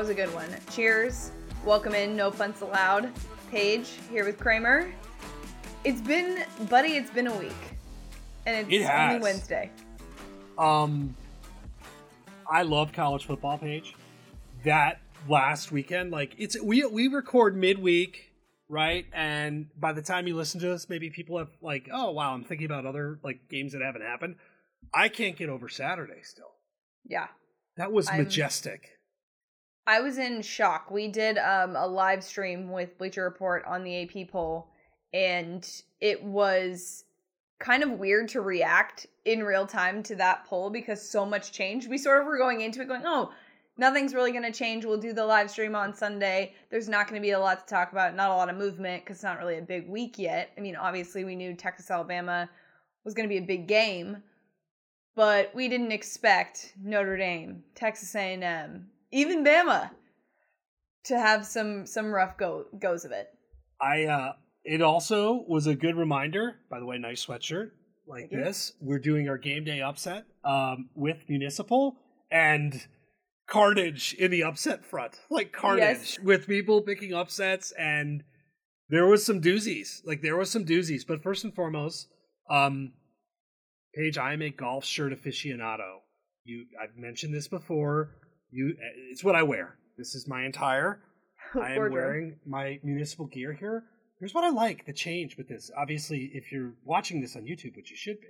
was a good one. Cheers. Welcome in, no punts allowed. Paige here with Kramer. It's been, buddy, it's been a week, and it's It only Wednesday. Um, I love college football Paige. That last weekend, like it's we we record midweek, right? And by the time you listen to us, maybe people have like, oh wow, I'm thinking about other like games that haven't happened. I can't get over Saturday still. Yeah, That was I'm- majestic. I was in shock. We did um, a live stream with Bleacher Report on the AP poll, and it was kind of weird to react in real time to that poll because so much changed. We sort of were going into it going, oh, nothing's really going to change. We'll do the live stream on Sunday. There's not going to be a lot to talk about, not a lot of movement because it's not really a big week yet. I mean, obviously, we knew Texas Alabama was going to be a big game, but we didn't expect Notre Dame, Texas A&M, even Bama to have some some rough go goes of it. I uh it also was a good reminder, by the way, nice sweatshirt like this. We're doing our game day upset um with Municipal and carnage in the upset front. Like carnage Yes. with people picking upsets and there was some doozies. Like there was some doozies, but first and foremost, um Paige, I am a golf shirt aficionado. You I've mentioned this before. You uh, it's what I wear. This is my entire I am Wardrobe. wearing my municipal gear here. Here's what I like the change with this. Obviously, if you're watching this on YouTube, which you should be,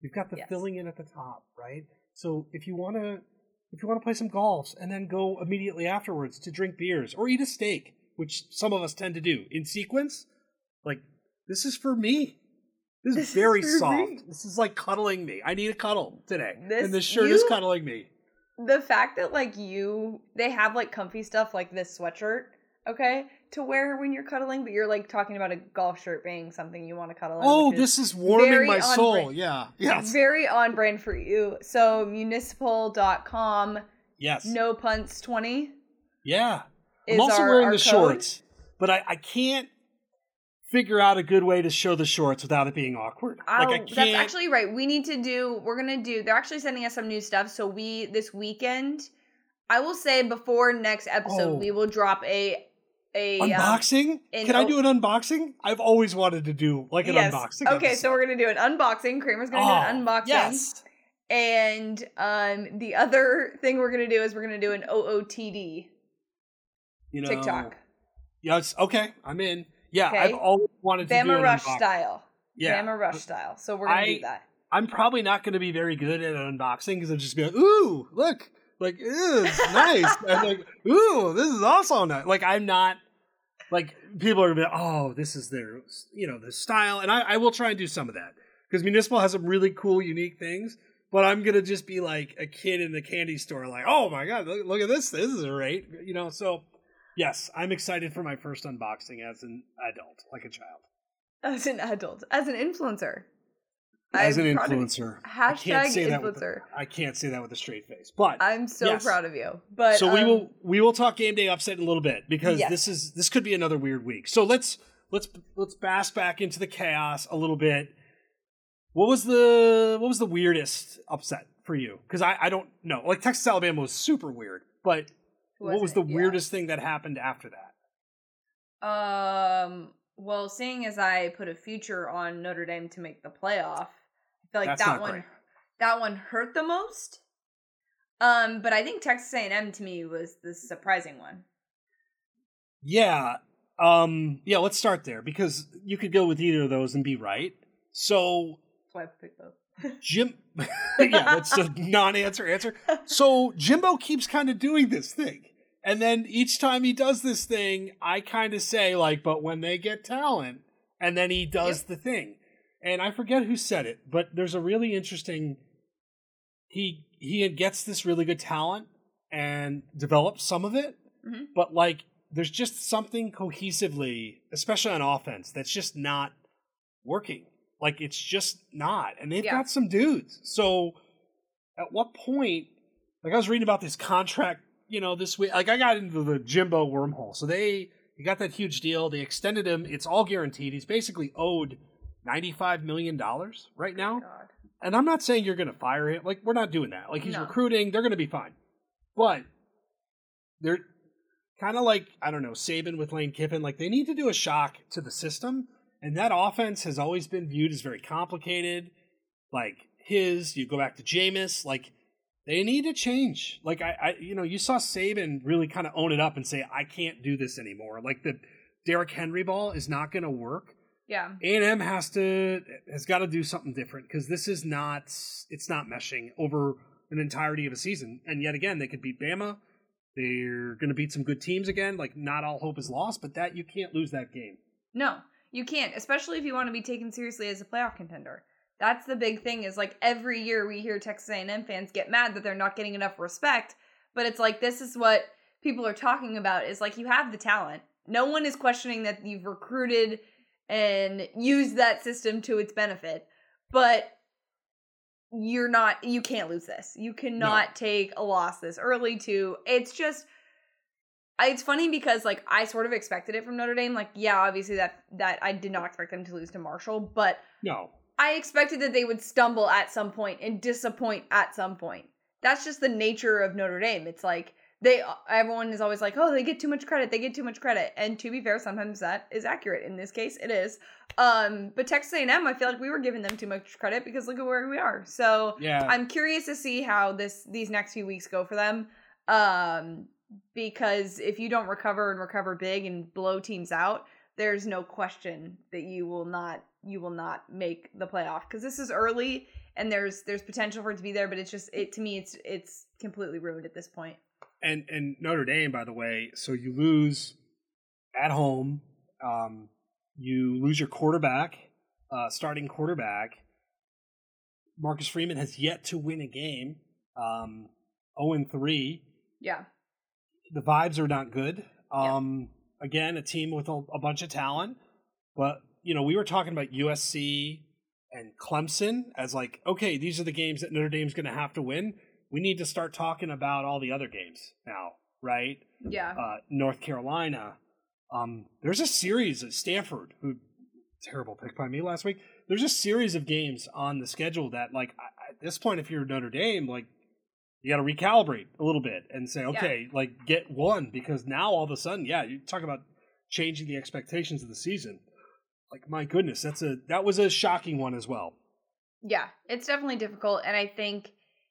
you've got the Yes. filling in at the top, right? So if you want to, if you want to play some golf and then go immediately afterwards to drink beers or eat a steak, which some of us tend to do in sequence, like this is for me. This, This is is very for soft. me. This is like cuddling me. I need a cuddle today, This- and this shirt is you- cuddling me. The fact that like you they have like comfy stuff like this sweatshirt, okay, to wear when you're cuddling, but you're like talking about a golf shirt being something you want to cuddle in. Oh, is this is warming my soul. brand. Yeah. Yes. very on brand for you. So municipal.com, Yes. no punts 20 Yeah. I'm also our, wearing our the code. shorts, but I, I can't figure out a good way to show the shorts without it being awkward. I'll- like I can't. That's actually right. We need to do. We're gonna do. They're actually sending us some new stuff. So we this weekend, I will say before next episode, Oh. we will drop a a um, unboxing. in- Can I oh. do an unboxing? I've always wanted to do like an yes. unboxing. Okay, so we're gonna do an unboxing. Kramer's gonna Oh, do an unboxing. Yes. And um, the other thing we're gonna do is we're gonna do an OOTD You know, TikTok, Yes. Okay. I'm in. Yeah. Okay. I've always wanted to do Bama an Rush unboxing. style. Yeah. Bama Rush style. So we're gonna I- do that. I'm probably not going to be very good at unboxing because I'm just gonna be like, ooh, look, like, ew, it's nice. I'm like, ooh, this is also nice. Like, I'm not, like, people are going to be like, oh, this is their, you know, the style. And I, I will try and do some of that because Municipal has some really cool, unique things. But I'm going to just be like a kid in the candy store, like, oh my God, look, look at this. This is great. You know, so yes, I'm excited for my first unboxing as an adult, like a child. As an adult, as an influencer, As I'm an proud of you. influencer. I Hashtag can't say that influencer. a- I can't say that with a straight face. But I'm so Yes. proud of you. But so we um, will we will talk game day upset in a little bit because Yes. this is this could be another weird week. So let's let's let's bass back into the chaos a little bit. What was the what was the weirdest upset for you? Because I I don't know. Like Texas Alabama was super weird, but what was the? Yeah. weirdest thing that happened after that? Um. Well, seeing as I put a future on Notre Dame to make the playoff, I feel like That's that one great. that one hurt the most. Um, but I think Texas A&M to me was the surprising one. Yeah. Um yeah, let's start there because you could go with either of those and be right. So That's why I picked those. Jim Yeah, that's a non-answer answer. So Jimbo keeps kind of doing this thing. And then each time he does this thing, I kind of say like, but when they get talent, and then he does Yep. the thing. And I forget who said it, but there's a really interesting he he gets this really good talent and develops some of it, Mhm. but like there's just something cohesively, especially on offense, that's just not working. Like it's just not. And they've Yeah. got some dudes. So at what point like I was reading about this contract, you know, this week like I got into the Jimbo wormhole. So they he got that huge deal. They extended him. It's all guaranteed. He's basically owed $95 million right now. Oh God. And I'm not saying you're going to fire him. Like we're not doing that. Like he's No. recruiting. They're going to be fine. But they're kind of like I don't know Saban with Lane Kiffin. Like they need to do a shock to the system, and that offense has always been viewed as very complicated. Like his, you go back to Jameis, like they need to change. Like I, I you know, you saw Saban really kind of own it up and say, I can't do this anymore. Like the Derrick Henry ball is not going to work. Yeah. A&M has to has got to do something different because this is not it's not meshing over an entirety of a season. And yet again, they could beat Bama. They're going to beat some good teams again. Like not all hope is lost, but that you can't lose that game. No, you can't, especially if you want to be taken seriously as a playoff contender. That's the big thing is like every year we hear Texas A&M fans get mad that they're not getting enough respect, but it's like this is what people are talking about is like you have the talent. No one is questioning that you've recruited and used that system to its benefit, but you're not you can't lose this. You cannot no. take a loss this early to it's just it's funny because like I sort of expected it from Notre Dame. Like, yeah, obviously that that I did not expect them to lose to Marshall, but no, I expected that they would stumble at some point and disappoint at some point. That's just the nature of Notre Dame. It's like they everyone is always like, "Oh, they get too much credit. They get too much credit." And to be fair, sometimes that is accurate. In this case, it is. Um, but Texas A&M, I feel like we were giving them too much credit because look at where we are. So, yeah. I'm curious to see how this these next few weeks go for them. Um, because if you don't recover and recover big and blow teams out, there's no question that you will not you will not make the playoff because this is early and there's there's potential for it to be there, but it's just it to me it's it's completely ruined at this point. And and Notre Dame, by the way, so you lose at home, um, you lose your quarterback, uh, starting quarterback. Marcus Freeman has yet to win a game. Um, 0 and 3. Yeah. The vibes are not good. Um, yeah. Again, a team with a, a bunch of talent, but you know, we were talking about USC and Clemson as like, okay, these are the games that Notre Dame's going to have to win. We need to start talking about all the other games now, right? Yeah. Uh, North Carolina. Um, there's a series at Stanford, who terrible pick by me last week. There's a series of games on the schedule that, like, at this point, if you're Notre Dame, like, you got to recalibrate a little bit and say, okay, yeah. like, get one because now all of a sudden, yeah, you talk about changing the expectations of the season like my goodness, that's a that was a shocking one as well. Yeah, it's definitely difficult and I think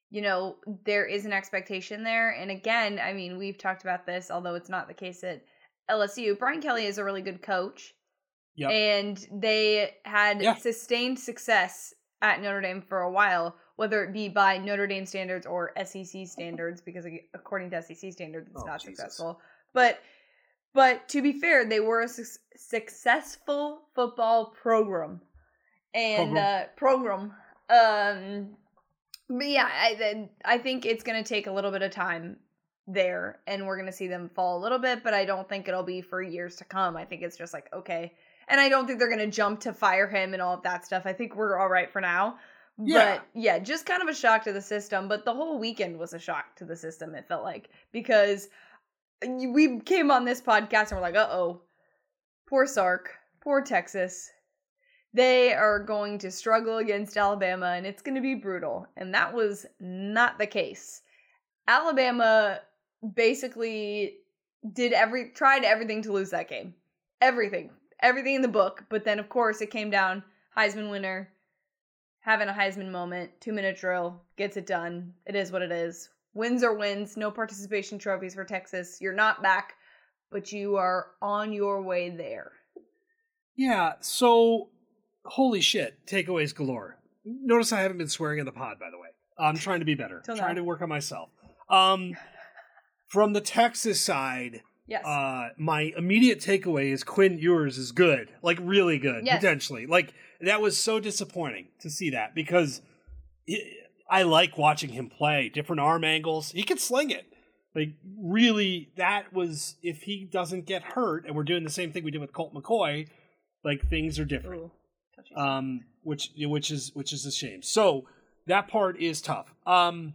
you know, there is an expectation there and again, I mean, we've talked about this although it's not the case at LSU. Brian Kelly is a really good coach. Yep. And they had yeah. sustained success at Notre Dame for a while, whether it be by Notre Dame standards or SEC standards, because according to SEC standards, it's oh, not Jesus. successful. But but to be fair, they were a su- successful football program and program. Uh, program. Um, but yeah, I I think it's gonna take a little bit of time there, and we're gonna see them fall a little bit. But I don't think it'll be for years to come. I think it's just like okay, and I don't think they're gonna jump to fire him and all of that stuff. I think we're all right for now. Yeah. But yeah, just kind of a shock to the system. But the whole weekend was a shock to the system. It felt like because we came on this podcast and we're like, uh oh, poor Sark, poor Texas. They are going to struggle against Alabama and it's going to be brutal. And that was not the case. Alabama basically did every tried everything to lose that game. Everything. Everything in the book. But then of course it came down Heisman winner having a Heisman moment, 2-minute drill, gets it done. It is what it is. Wins are wins, no participation trophies for Texas. You're not back, but you are on your way there. Yeah, so holy shit, takeaways galore. Notice I haven't been swearing in the pod, by the way. I'm trying to be better. trying now. to work on myself. Um, from the Texas side, yes. Uh, my immediate takeaway is Quinn Ewers is good, like really good, yes. potentially. Like that was so disappointing to see that because I like watching him play different arm angles. He can sling it. Like really, that was if he doesn't get hurt, and we're doing the same thing we did with Colt McCoy. Like things are different. Ooh, um, which which is which is a shame. So that part is tough. Um,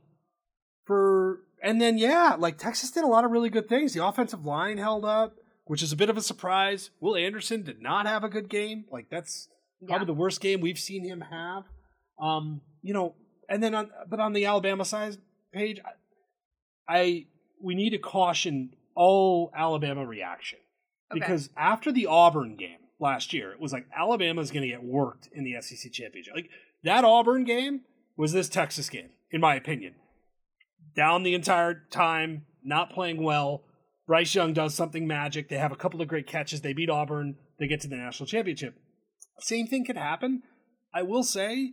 for and then yeah, like Texas did a lot of really good things. The offensive line held up, which is a bit of a surprise. Will Anderson did not have a good game. Like that's probably the worst game we've seen him have. Um, you know, and then on but on the Alabama side Paige, I, I we need to caution all Alabama reaction Okay. because after the Auburn game last year, it was like Alabama's going to get worked in the SEC championship. Like that Auburn game was this Texas game, in my opinion. Down the entire time, not playing well. Bryce Young does something magic. They have a couple of great catches. They beat Auburn. They get to the national championship. Same thing could happen. I will say,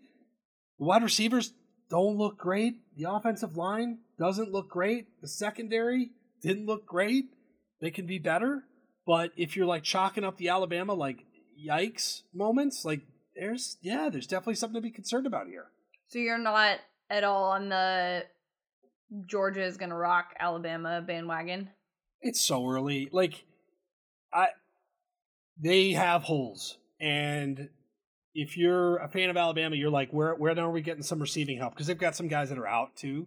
the wide receivers don't look great. The offensive line doesn't look great. The secondary didn't look great. They can be better. But if you're like chalking up the Alabama like yikes moments, like there's yeah, there's definitely something to be concerned about here. So you're not at all on the Georgia is gonna rock Alabama bandwagon. It's so early. Like I they have holes. And if you're a fan of Alabama, you're like, where where are we getting some receiving help? Because they've got some guys that are out too.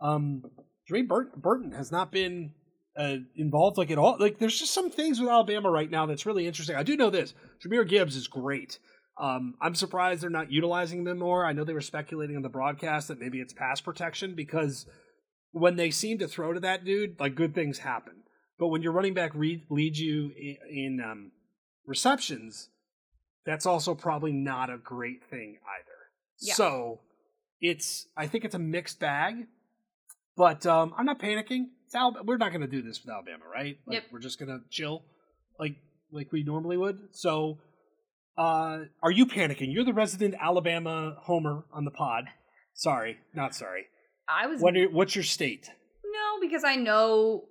Um Dre Bur- Burton has not been uh, involved like at all. Like there's just some things with Alabama right now that's really interesting. I do know this. Jahmyr Gibbs is great. Um, I'm surprised they're not utilizing them more. I know they were speculating on the broadcast that maybe it's pass protection because when they seem to throw to that dude, like good things happen. But when your running back leads you in, in um, receptions, that's also probably not a great thing either. Yeah. So it's I think it's a mixed bag. But um, I'm not panicking. It's Al- we're not going to do this with Alabama, right? Like, Yep. We're just going to chill, like like we normally would. So, uh, are you panicking? You're the resident Alabama homer on the pod. Sorry, not sorry. I was What are, what's your state? no because I know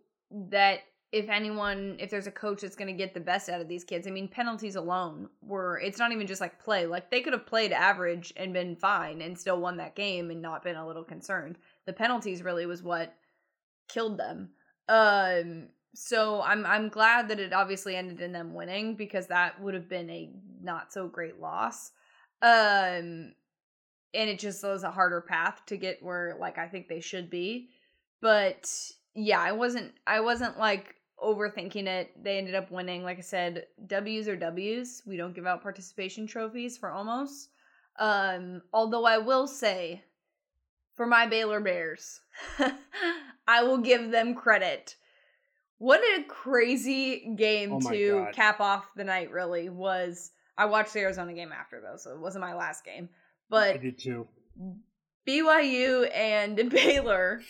that if anyone, if there's a coach that's gonna get the best out of these kids, I mean penalties alone were. It's not even just like play. Like they could have played average and been fine and still won that game and not been a little concerned. The penalties really was what killed them. Um so I'm I'm glad that it obviously ended in them winning because that would have been a not so great loss. Um and it just was a harder path to get where like I think they should be. But yeah, I wasn't I wasn't like overthinking it. They ended up winning. Like I said, W's are W's. We don't give out participation trophies for almost. Um although I will say for my Baylor Bears, I will give them credit. What a crazy game Oh to God. cap off the night really was. I watched the Arizona game after though, so it wasn't my last game. But I did too. BYU and Baylor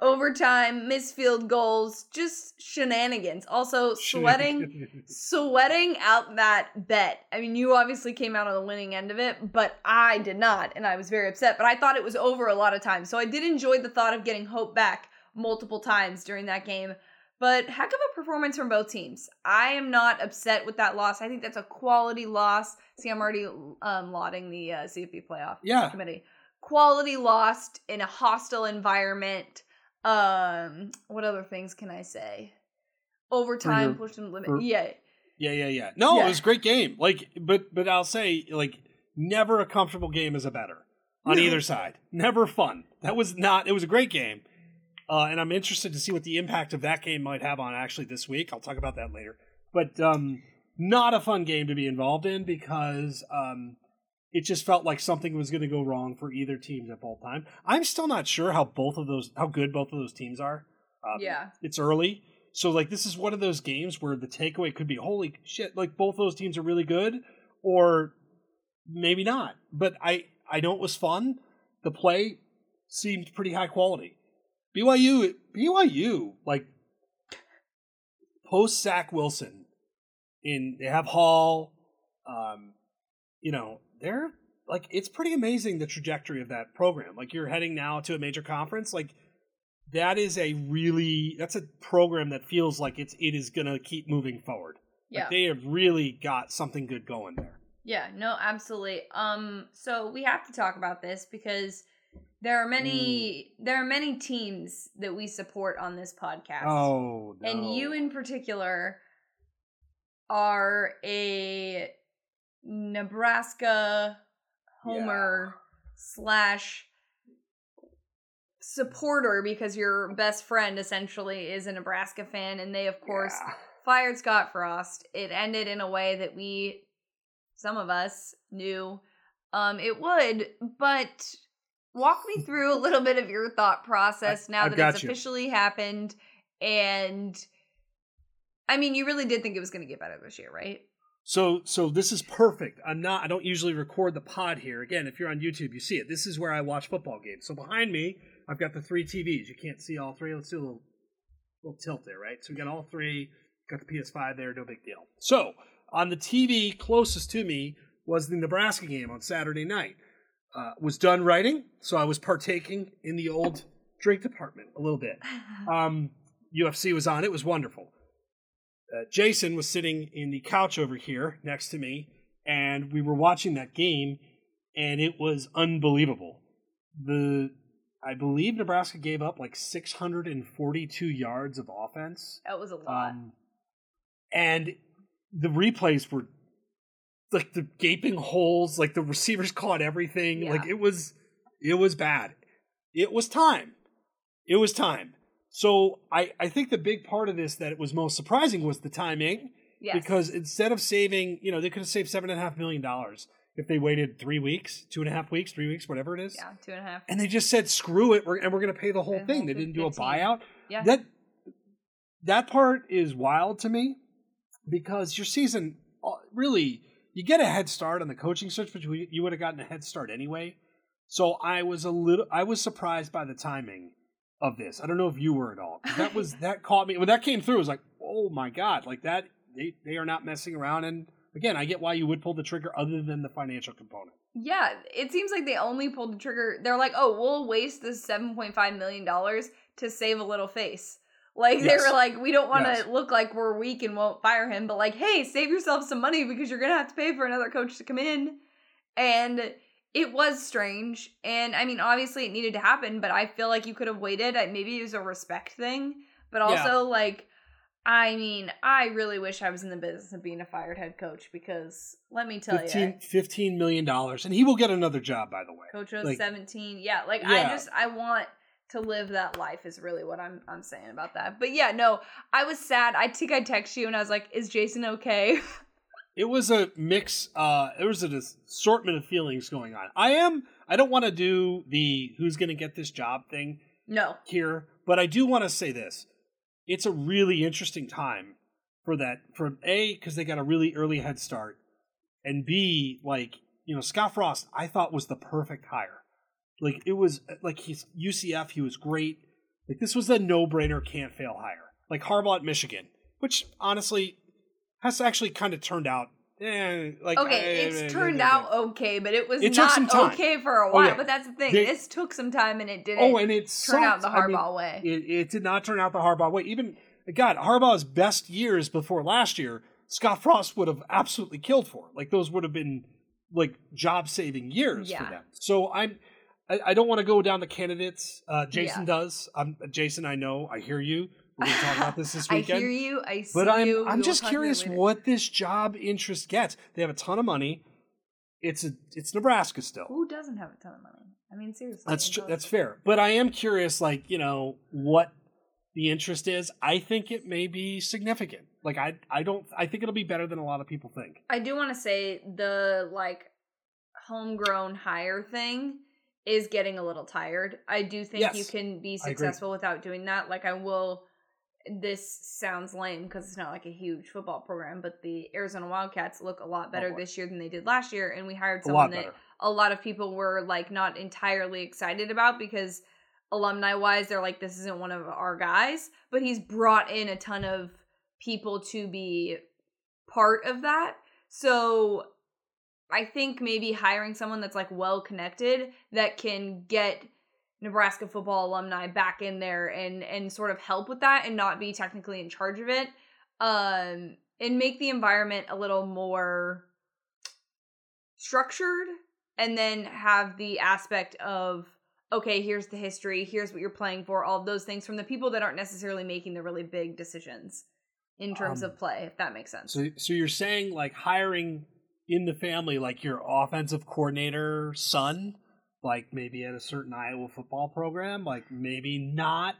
overtime, missed field goals, just shenanigans. Also sweating sweating out that bet. I mean, you obviously came out on the winning end of it, but I did not, and I was very upset. But I thought it was over a lot of times, so I did enjoy the thought of getting hope back multiple times during that game. But heck of a performance from both teams. I am not upset with that loss. I think that's a quality loss. See, I'm already um, lauding the uh, CFB playoff Yeah. committee. Quality lost in a hostile environment. Um, what other things can I say? Overtime, pushed them limit. for- yeah, Yeah, yeah, yeah. No, Yeah. it was a great game. Like, but but I'll say, like, never a comfortable game is a better on No. either side. Never fun. That was not. It was a great game, uh, and I'm interested to see what the impact of that game might have on actually this week. I'll talk about that later. But um, not a fun game to be involved in because um, it just felt like something was going to go wrong for either team at both time. I'm still not sure how both of those how good both of those teams are. Um, yeah, it's early. So like this is one of those games where the takeaway could be holy shit, like both those teams are really good or maybe not. But I I know it was fun. The play seemed pretty high quality. BYU BYU like post Zach Wilson in they have Hall um you know, they're like it's pretty amazing the trajectory of that program. Like you're heading now to a major conference like that is a really that's a program that feels like it's it is gonna keep moving forward. yeah, Like they have really got something good going there. yeah. No, absolutely. Um, so we have to talk about this because there are many Mm. there are many teams that we support on this podcast. Oh no. And you in particular are a Nebraska homer slash supporter because your best friend essentially is a Nebraska fan and they of course Yeah. fired Scott Frost. It ended in a way that we some of us knew um it would, but walk me through a little bit of your thought process now I've that it's you. officially happened And I mean, you really did think it was going to get better this year, right? So so this is perfect. I'm not I don't usually record the pod here. Again, if you're on YouTube, you see it. This is where I watch football games. So behind me, I've got the three TVs. You can't see all three. Let's do a little little tilt there, right? So we got all three, got the PS5 there, no big deal. So on the TV closest to me was the Nebraska game on Saturday night. Uh, was done writing, so I was partaking in the old drink department a little bit. Um, UFC was on; it was wonderful. Uh, Jason was sitting in the couch over here next to me, and we were watching that game, and it was unbelievable. The I believe Nebraska gave up like 642 yards of offense. That was a lot. Um, and the replays were like the gaping holes, like the receivers caught everything. Yeah. Like it was it was bad. It was time. It was time. So I, I think the big part of this that was most surprising was the timing. yes. Because instead of saving, you know, they could have saved seven and a half million dollars if they waited three weeks, two and a half weeks, three weeks, whatever it is. yeah, two and a half. And they just said, "Screw it, we're, and we're going to pay the whole The thing." whole They didn't do a buyout. Yeah. That that part is wild to me because your season uh, really you get a head start on the coaching search, but you, you would have gotten a head start anyway. So I was a little I was surprised by the timing of this. I don't know if you were at all. That was that caught me when that came through. It was like, oh my god, like that. They they are not messing around. And again, I get why you would pull the trigger other than the financial component. Yeah, it seems like they only pulled the trigger. They're like, oh, we'll waste this $7.5 million to save a little face. Like, they were like, we don't want to Yes. look like we're weak and won't fire him, but like, hey, save yourself some money because you're going to have to pay for another coach to come in. And it was strange. And I mean, obviously it needed to happen, but I feel like you could have waited. I- Maybe it was a respect thing, but Yeah. also, like, I mean, I really wish I was in the business of being a fired head coach because let me tell 15, you, 15 million dollars, and he will get another job, by the way. Coach of Like- 17. Yeah, like I just I want to live that life is really what I'm I'm saying about that. But yeah, no, I was sad. I think I text you and I was like, "Is Jason okay?" it was a mix uh there was an assortment of feelings going on. I am i don't want to do the who's gonna get this job thing no. here but i do want to say this. It's a really interesting time for that for a because they got a really early head start and b like you know scott frost i thought was the perfect hire. Like it was like he's ucf he was great. Like this was a no-brainer can't fail hire. Like harbaugh at michigan which honestly has actually kind of turned out eh, like Okay, eh, it's eh, turned out okay, but it was It not okay for a Oh, while. yeah. But that's the thing. They- this took some time and it didn't Oh, and it turn out the I mean, Harbaugh way. It, it did not turn out the Harbaugh way. Even God, Harbaugh's best years before last year, Scott Frost would have absolutely killed for. Like those would have been like job saving years Yeah. for them. So I'm. I, I don't want to go down the candidates. Uh, Jason Yeah. does. I'm Jason. I know. I hear you. We're going to talk about this this weekend. I hear you. I see but. I'm we I'm just talk about it curious what this job interest gets. They have a ton of money. It's a it's Nebraska still. Who doesn't have a ton of money? I mean, seriously. That's tr- that's fair. But I am curious, like you know, what the interest is. I think it may be significant. Like I I don't I think it'll be better than a lot of people think. I do want to say the like homegrown hire thing is getting a little tired. I do think you can be successful without doing that. Like I will this sounds lame because it's not like a huge football program, but the Arizona Wildcats look a lot better boy. this year than they did last year and we hired someone lot that better. a lot of people were like not entirely excited about because alumni wise they're like this isn't one of our guys but he's brought in a ton of people to be part of that so i think maybe hiring someone that's like well connected that can get nebraska football alumni back in there and and sort of help with that and not be technically in charge of it um and make the environment a little more structured and then have the aspect of okay here's the history here's what you're playing for all of those things from the people that aren't necessarily making the really big decisions in terms Um, of play if that makes sense. So so you're saying like hiring in the family, like your offensive coordinator son, like maybe at a certain Iowa football program, like maybe not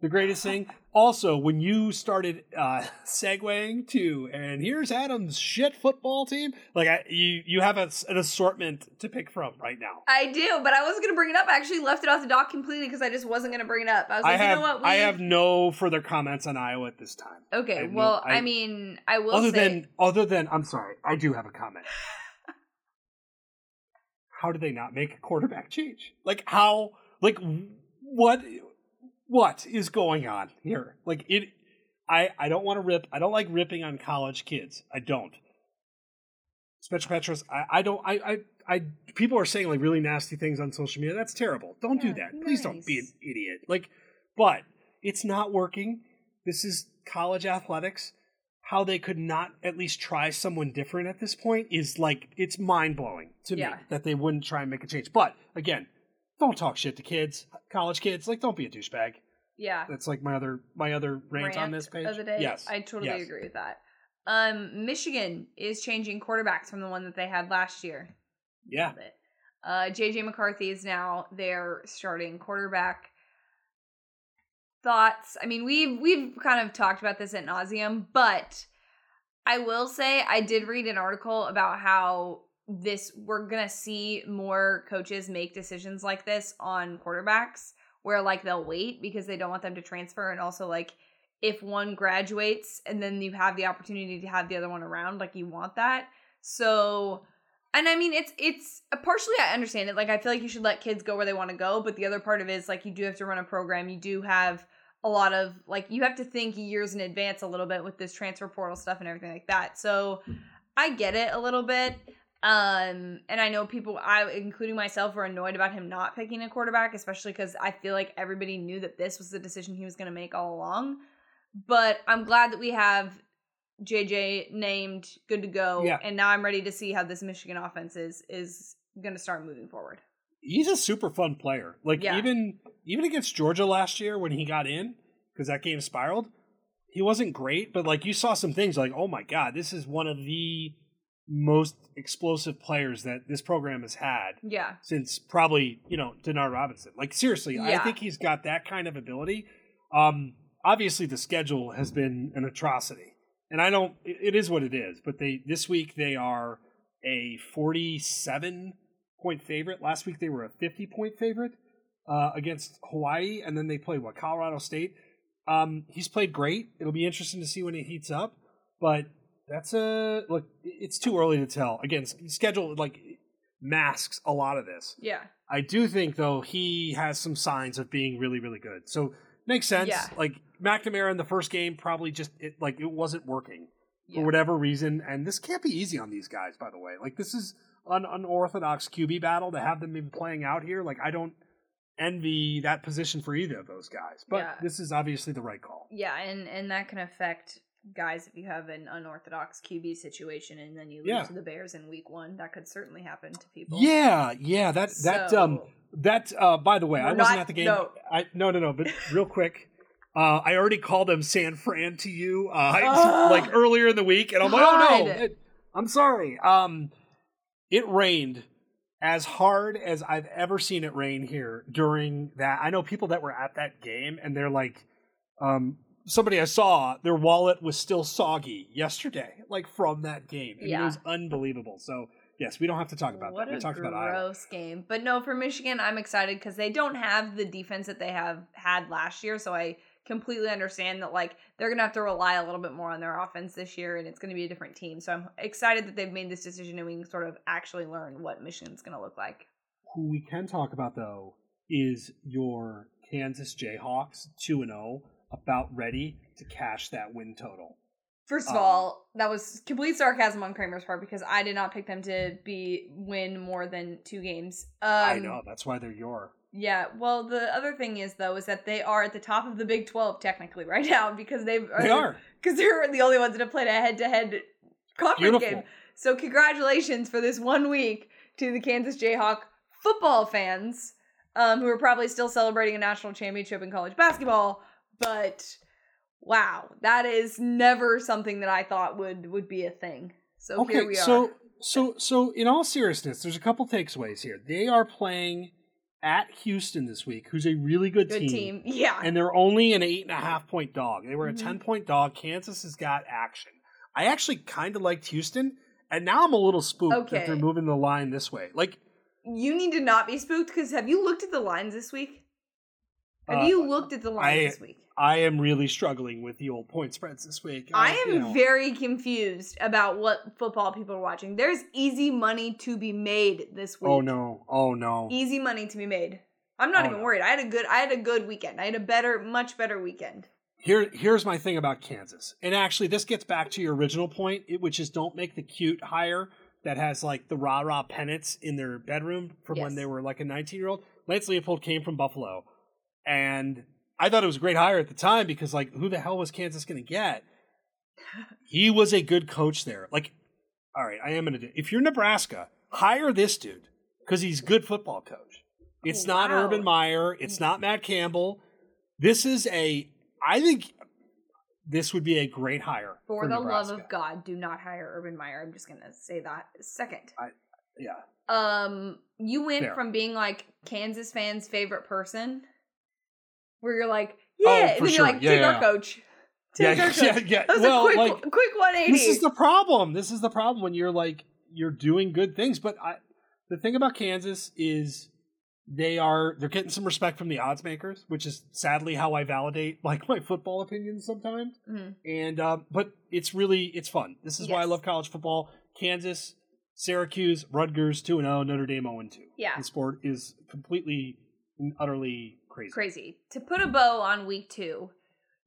the greatest thing. Also, when you started uh, segueing to, and here's Adam's shit football team, like I, you, you have a, an assortment to pick from right now. I do, but I wasn't gonna bring it up. I actually left it off the dock completely because I just wasn't gonna bring it up. I was like, I have, you know what? I have no further comments on Iowa at this time. I Okay, no- well, I- I, mean, I will other say, than, other than, I'm sorry, I do have a comment. how did they not make a quarterback change? Like how? Like what? What is going on here? Like it. I I don't want to rip. I don't like ripping on college kids. I don't. Spencer Petras. I I don't. I I. I people are saying like really nasty things on social media. That's terrible. Don't do Yeah, that. Please don't be an idiot. Like, but it's not working. This is college athletics. How they could not at least try someone different at this point is like it's mind blowing to Yeah. me that they wouldn't try and make a change. But again, don't talk shit to kids, college kids. Like, don't be a douchebag. yeah, That's like my other my other rant, on this page. of the day. Yes, I totally yes. agree with that. Um, Michigan is changing quarterbacks from the one that they had last year. Yeah. Uh, JJ McCarthy is now their starting quarterback. Thoughts? I mean, we've we've kind of talked about this at nauseum, but I will say I did read an article about how this we're gonna see more coaches make decisions like this on quarterbacks, where like they'll wait because they don't want them to transfer, and also like if one graduates and then you have the opportunity to have the other one around, like you want that. So and I mean, it's it's uh, partially I understand it. Like I feel like you should let kids go where they want to go, but the other part of it is like you do have to run a program. You do have a lot of like you have to think years in advance a little bit with this transfer portal stuff and everything like that. So I get it a little bit. Um, and I know people, I including myself, were annoyed about him not picking a quarterback, especially because I feel like everybody knew that this was the decision he was going to make all along. But I'm glad that we have JJ named, good to go, Yeah. and now I'm ready to see how this Michigan offense is is going to start moving forward. he's a super fun player. Like Yeah. even even against Georgia last year when he got in because that game spiraled, he wasn't great, but like you saw some things like, oh my god, this is one of the most explosive players that this program has had Yeah, since probably you know Denard Robinson. Like seriously, I think he's got that kind of ability. Um, obviously, the schedule has been an atrocity, and I don't. It, is what it is. But they this week they are a forty-seven point favorite. Last week they were a fifty point favorite uh, against Hawaii, and then they played what Colorado State. Um, he's played great. It'll be interesting to see when it heats up, but that's a look. It's too early to tell. Again, schedule like masks a lot of this. yeah, I do think though he has some signs of being really really good. So makes sense. Yeah. Like McNamara in the first game probably just it, like it wasn't working yeah. for whatever reason, and this can't be easy on these guys. By the way, like this is an unorthodox QB battle to have them been playing out here. Like I don't envy that position for either of those guys, but Yeah. this is obviously the right call. Yeah, and and that can affect guys if you have an unorthodox QB situation and then you lose Yeah. to the Bears in week one. That could certainly happen to people. Yeah, yeah. That that um that uh by the way, I We're wasn't not- at the game. no. I no no no, but real quick. Uh, I already called them San Fran to you, uh, Ugh. like earlier in the week, and I'm like, oh no, it- I'm sorry. Um, it rained as hard as I've ever seen it rain here during that. I know people that were at that game, and they're like, um, somebody I saw, their wallet was still soggy yesterday, like from that game. I mean, it was unbelievable. So yes, we don't have to talk about what that. We talked about Iowa. gross game. But no, for Michigan, I'm excited because they don't have the defense that they have had last year. So I completely understand that like they're gonna have to rely a little bit more on their offense this year, and it's gonna be a different team. So I'm excited that they've made this decision and we can sort of actually learn what Michigan's gonna look like. Who we can talk about though is your Kansas Jayhawks, two and zero, about ready to cash that win total. First of Um, all, that was complete sarcasm on Kramer's part because I did not pick them to be win more than two games. Um, I know that's why they're your. Yeah. Well, the other thing is though is that they are at the top of the Big Twelve technically right now because they've They are. because they're the only ones that have played a head-to-head conference Beautiful. game. So congratulations for this one week to the Kansas Jayhawk football fans, um, who are probably still celebrating a national championship in college basketball. But wow, that is never something that I thought would would be a thing. So here Okay, we are. so so so in all seriousness, there's a couple takeaways here. They are playing at Houston this week, who's a really good, Good team, team. Yeah. and they're only an eight and a half point dog. They were a ten point dog. Kansas has got action. I actually kind of liked Houston, and now I'm a little spooked Okay. that they're moving the line this way. Like, you need to not be spooked because have you looked at the lines this week? Have Uh, you looked at the lines I- this week? I am really struggling with the old point spreads this week. I am you know, very confused about what football people are watching. There's easy money to be made this oh, week. Oh no! Oh no! Easy money to be made. I'm not Oh, even no. worried. I had a good I had a good weekend. I had a better much better weekend. Here, here's my thing about Kansas, and actually, this gets back to your original point, which is don't make the cute hire that has like the rah rah pennants in their bedroom from when they were like a 19 year old. Lance Leipold came from Buffalo, and I thought it was a great hire at the time because like who the hell was Kansas going to get? he was a good coach there. Like, all right, I am going to do. If you're Nebraska, hire this dude because he's good football coach. It's Oh, not wow. Urban Meyer. It's not Matt Campbell. This is a. I think this would be a great hire For, the love of God, do not hire Urban Meyer. I'm just gonna say that second. Yeah, Um, you went Fair. from being like Kansas fans' favorite person, where you're like, Oh, yeah, and then sure. you're like, Yeah, take yeah, our yeah. coach. yeah, Take our coach. yeah. That was Well, a quick, like quick 180. this is the problem. This is the problem when you're like you're doing good things, but I, the thing about Kansas is they are they're getting some respect from the odds makers, which is sadly how I validate like my football opinions sometimes. Mhm. And uh, but it's really it's fun. This is why I love college football. Kansas, Syracuse, Rutgers two and zero, Notre Dame zero and two. Yeah. the sport is completely and utterly crazy. crazy. To put a bow on week two,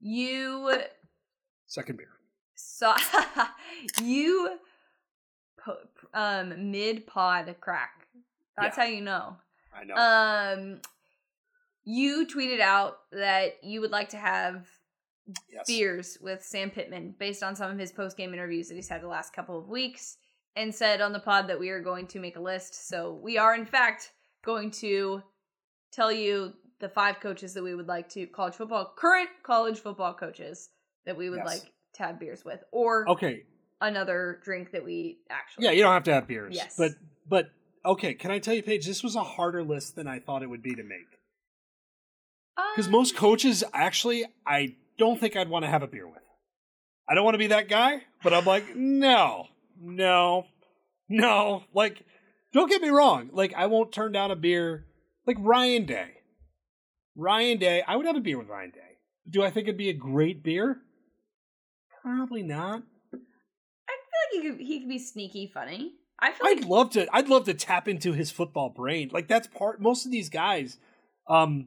you Second beer. saw you um mid pod crack. That's Yeah. how you know. I know. Um, you tweeted out that you would like to have yes. beers with Sam Pittman based on some of his post game interviews that he's had the last couple of weeks, and said on the pod that we are going to make a list. So we are in fact going to tell you the five coaches that we would like to college football current college football coaches that we would Yes. like to have beers with, or Okay. another drink that we actually Yeah, you don't have to have beers. Yes. But but okay, can I tell you, Paige, this was a harder list than I thought it would be to make. Because Um, most coaches, actually, I don't think I'd want to have a beer with. I don't want to be that guy, but I'm like, no, no, no. Like, don't get me wrong. Like, I won't turn down a beer. Like Ryan Day. Ryan Day, I would have a beer with Ryan Day. Do I think it'd be a great beer? Probably not. I feel like he could he could be sneaky funny. I feel I'd like love to. I'd love to tap into his football brain. Like that's part. Most of these guys, um,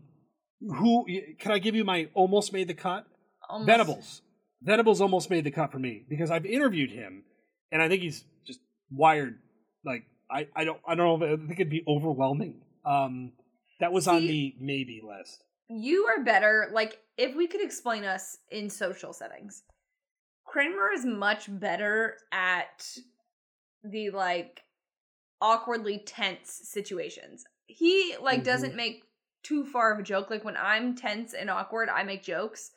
who can I give you my almost made the cut? almost- Venables. Venables almost made the cut for me because I've interviewed him, and I think he's just wired. Like I, I don't, I don't know. I think it'd be overwhelming. Um, that was on See- the maybe list. You are better. Like, if we could explain us in social settings, Kramer is much better at the like awkwardly tense situations. He like Mhm. doesn't make too far of a joke. Like when I'm tense and awkward, I make jokes.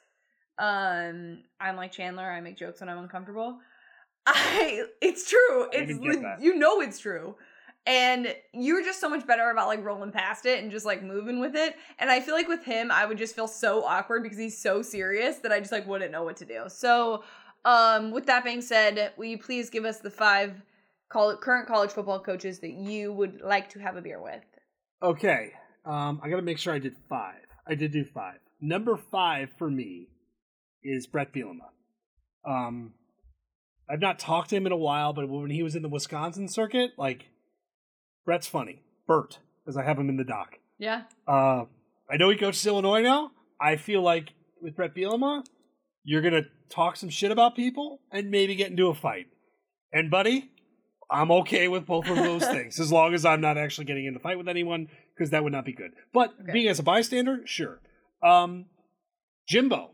Um, I'm like Chandler. I make jokes when I'm uncomfortable. I. It's true. It's even get that. you know it's true. And you're just so much better about like rolling past it and just like moving with it. And I feel like with him, I would just feel so awkward because he's so serious that I just like wouldn't know what to do. So, um, with that being said, will you please give us the five current college football coaches that you would like to have a beer with? Okay. Um, I got to make sure I did five. I did do five. Number five for me is Bret Bielema. Um, I've not talked to him in a while, but when he was in the Wisconsin circuit, like Brett's funny. Bert, as I have him in the doc. Yeah. Uh, I know he coaches Illinois now. I feel like with Bret Bielema, you're gonna talk some shit about people and maybe get into a fight. And buddy, I'm okay with both of those things as long as I'm not actually getting in a fight with anyone because that would not be good. But Okay. being as a bystander, sure. Um, Jimbo.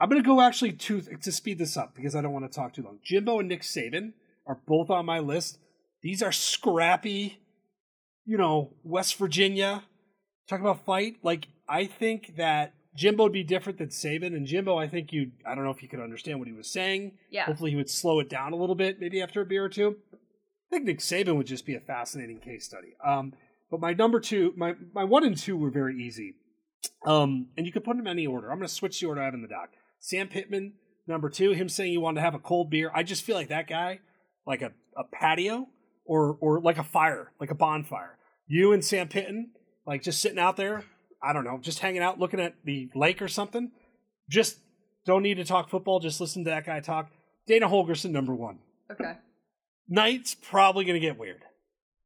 I'm gonna go actually to to speed this up because I don't want to talk too long. Jimbo and Nick Saban are both on my list. These are scrappy, you know, West Virginia. Talk about fight. Like I think that Jimbo would be different than Saban, and Jimbo, I think you. I don't know if you could understand what he was saying. Yeah. Hopefully, he would slow it down a little bit, maybe after a beer or two. I think Nick Saban would just be a fascinating case study. Um, But my number two, my my one and two were very easy. Um, and you could put them in any order. I'm going to switch the order I have in the doc. Sam Pittman, number two. Him saying he wanted to have a cold beer. I just feel like that guy, like a, a patio or or like a fire, like a bonfire. You and Sam Pittman, like just sitting out there. I don't know, just hanging out, looking at the lake or something. Just don't need to talk football. Just listen to that guy talk. Dana Holgorsen, number one. Okay. Night's probably going to get weird.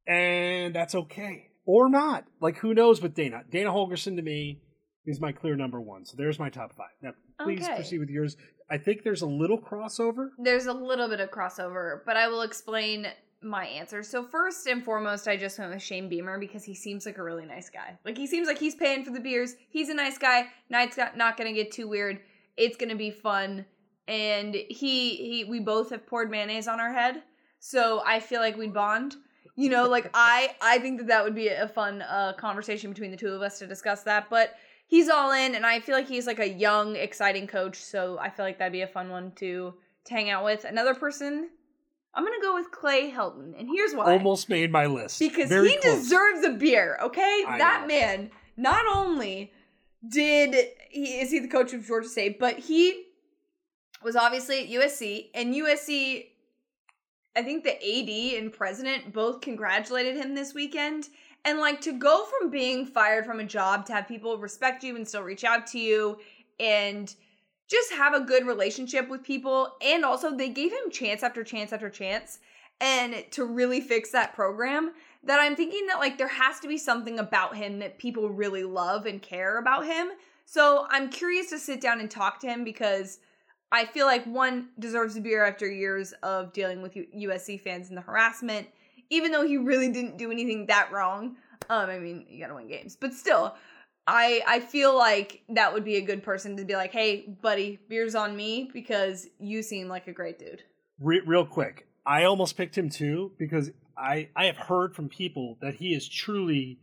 And that's okay. Or not. Like, who knows with Dana? Dana Holgorsen to me is my clear number one. So there's my top five. Now, please Okay. proceed with yours. I think there's a little crossover. There's a little bit of crossover, but I will explain my answer. So first and foremost, I just went with Shane Beamer because he seems like a really nice guy. Like he seems like he's paying for the beers. He's a nice guy. Night's got, not gonna get too weird. It's gonna be fun. And he he we both have poured mayonnaise on our head, so I feel like we'd bond. You know, like I I think that that would be a fun uh, conversation between the two of us to discuss that. But he's all in, and I feel like he's like a young, exciting coach. So I feel like that'd be a fun one to to hang out with. Another person, I'm gonna go with Clay Helton, and here's why. Almost made my list. because Very he close. deserves a beer. Okay, I that know. man not only did he is he the coach of Georgia State, but he was obviously at USC, and USC. I think the AD and president both congratulated him this weekend. And like to go from being fired from a job to have people respect you and still reach out to you and just have a good relationship with people. And also, they gave him chance after chance after chance and to really fix that program. That I'm thinking that like there has to be something about him that people really love and care about him. So I'm curious to sit down and talk to him because I feel like one deserves a beer after years of dealing with USC fans and the harassment, even though he really didn't do anything that wrong. Um, I mean, you gotta win games, but still, I I feel like that would be a good person to be like, hey, buddy, beer's on me because you seem like a great dude. Re- real quick, I almost picked him too because I I have heard from people that he is truly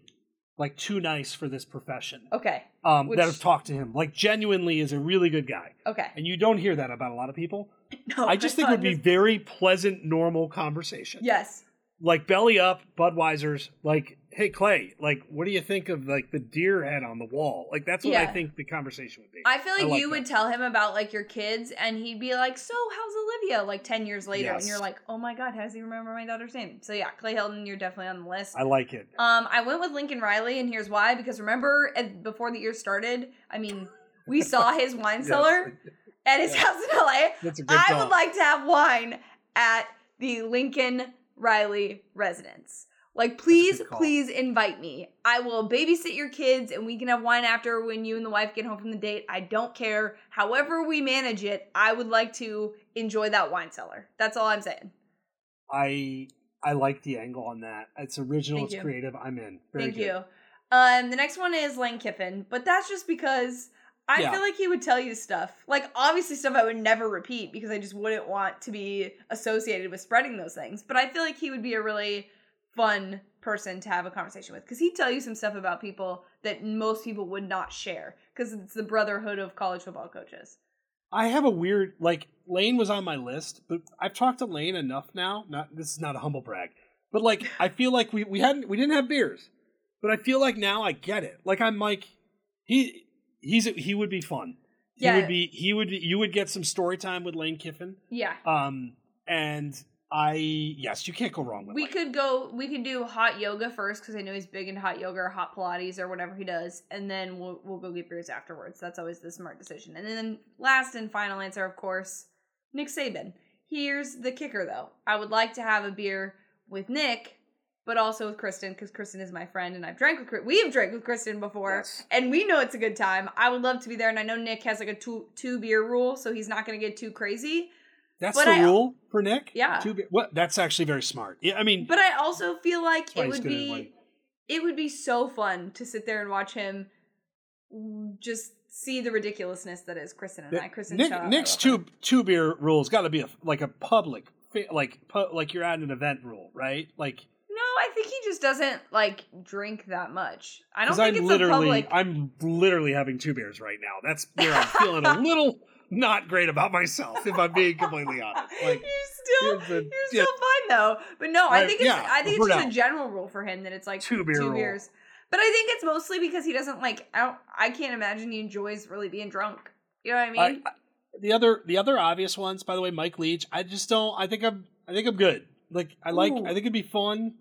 like too nice for this profession. Okay, Um, Which- that have talked to him, like genuinely is a really good guy, okay. and you don't hear that about a lot of people. No, I just think it would be very pleasant, normal conversation. yes. Like belly up, Budweiser's. Like, hey Clay, like, what do you think of like the deer head on the wall? Like, that's what I think the conversation would be. I feel like, like you that. would tell him about like your kids, and he'd be like, "So, how's Olivia?" Like ten years later, and you're like, "Oh my god, how does he remember my daughter's name?" So yeah, Clay Helton, you're definitely on the list. I like it. Um, I went with Lincoln Riley, and here's why. Because remember, before the year started, I mean, we saw his wine cellar at his Yeah. house in LA. That's a good I call. would like to have wine at the Lincoln Riley residence. Like, please, please invite me. I will babysit your kids and we can have wine after when you and the wife get home from the date. I don't care. However, we manage it, I would like to enjoy that wine cellar. That's all I'm saying. I I like the angle on that. It's original. Thank it's you. creative. I'm in. Very Thank good. you. Um, the next one is Lane Kiffin, but that's just because I Yeah. feel like he would tell you stuff. Like obviously stuff I would never repeat because I just wouldn't want to be associated with spreading those things. But I feel like he would be a really fun person to have a conversation with because he'd tell you some stuff about people that most people would not share because it's the brotherhood of college football coaches. I have a weird like Lane was on my list, but I've talked to Lane enough now. Not this is not a humble brag, but like I feel like we we hadn't we didn't have beers, but I feel like now I get it. Like I'm like he he's he would be fun. He Yeah. would be he would you would get some story time with Lane Kiffin. Yeah. Um and I yes you can't go wrong with We Lane. could go. We could do hot yoga first because I know he's big into hot yoga or hot Pilates or whatever he does, and then we'll we'll go get beers afterwards. That's always the smart decision. And then last and final answer, of course, Nick Saban. Here's the kicker, though. I would like to have a beer with Nick, but also with Kristen because Kristen is my friend, and I've drank with Kri- we have drank with Kristen before, Yes. and we know it's a good time. I would love to be there, and I know Nick has like a two two beer rule, so he's not going to get too crazy. That's but the I- rule for Nick. Yeah. Two, what? That's actually very smart. Yeah, I mean, But I also feel like it would be it would be so fun to sit there and watch him just see the ridiculousness that is Kristen and I. Kristen, Nick, I Nick's two two beer rule's got to be a like a public like pu- like you're at an event rule, right? Like No, I think he just doesn't like drink that much. I don't think I'm it's a literally public. I'm literally having two beers right now. That's where I'm feeling a little not great about myself, if I'm being completely honest. Like, you're still a- you're yeah. still fine though. But no, I I- think it's yeah, I think it's just now. a general rule for him that it's like Two beer rule. beers. But I think it's mostly because he doesn't like. I don't. I can't imagine he enjoys really being drunk. You know what I mean? I, I- the other the other obvious ones, by the way, Mike Leach. I just don't. I think I'm. I think I'm good. Like I like. Ooh. I think it'd be fun.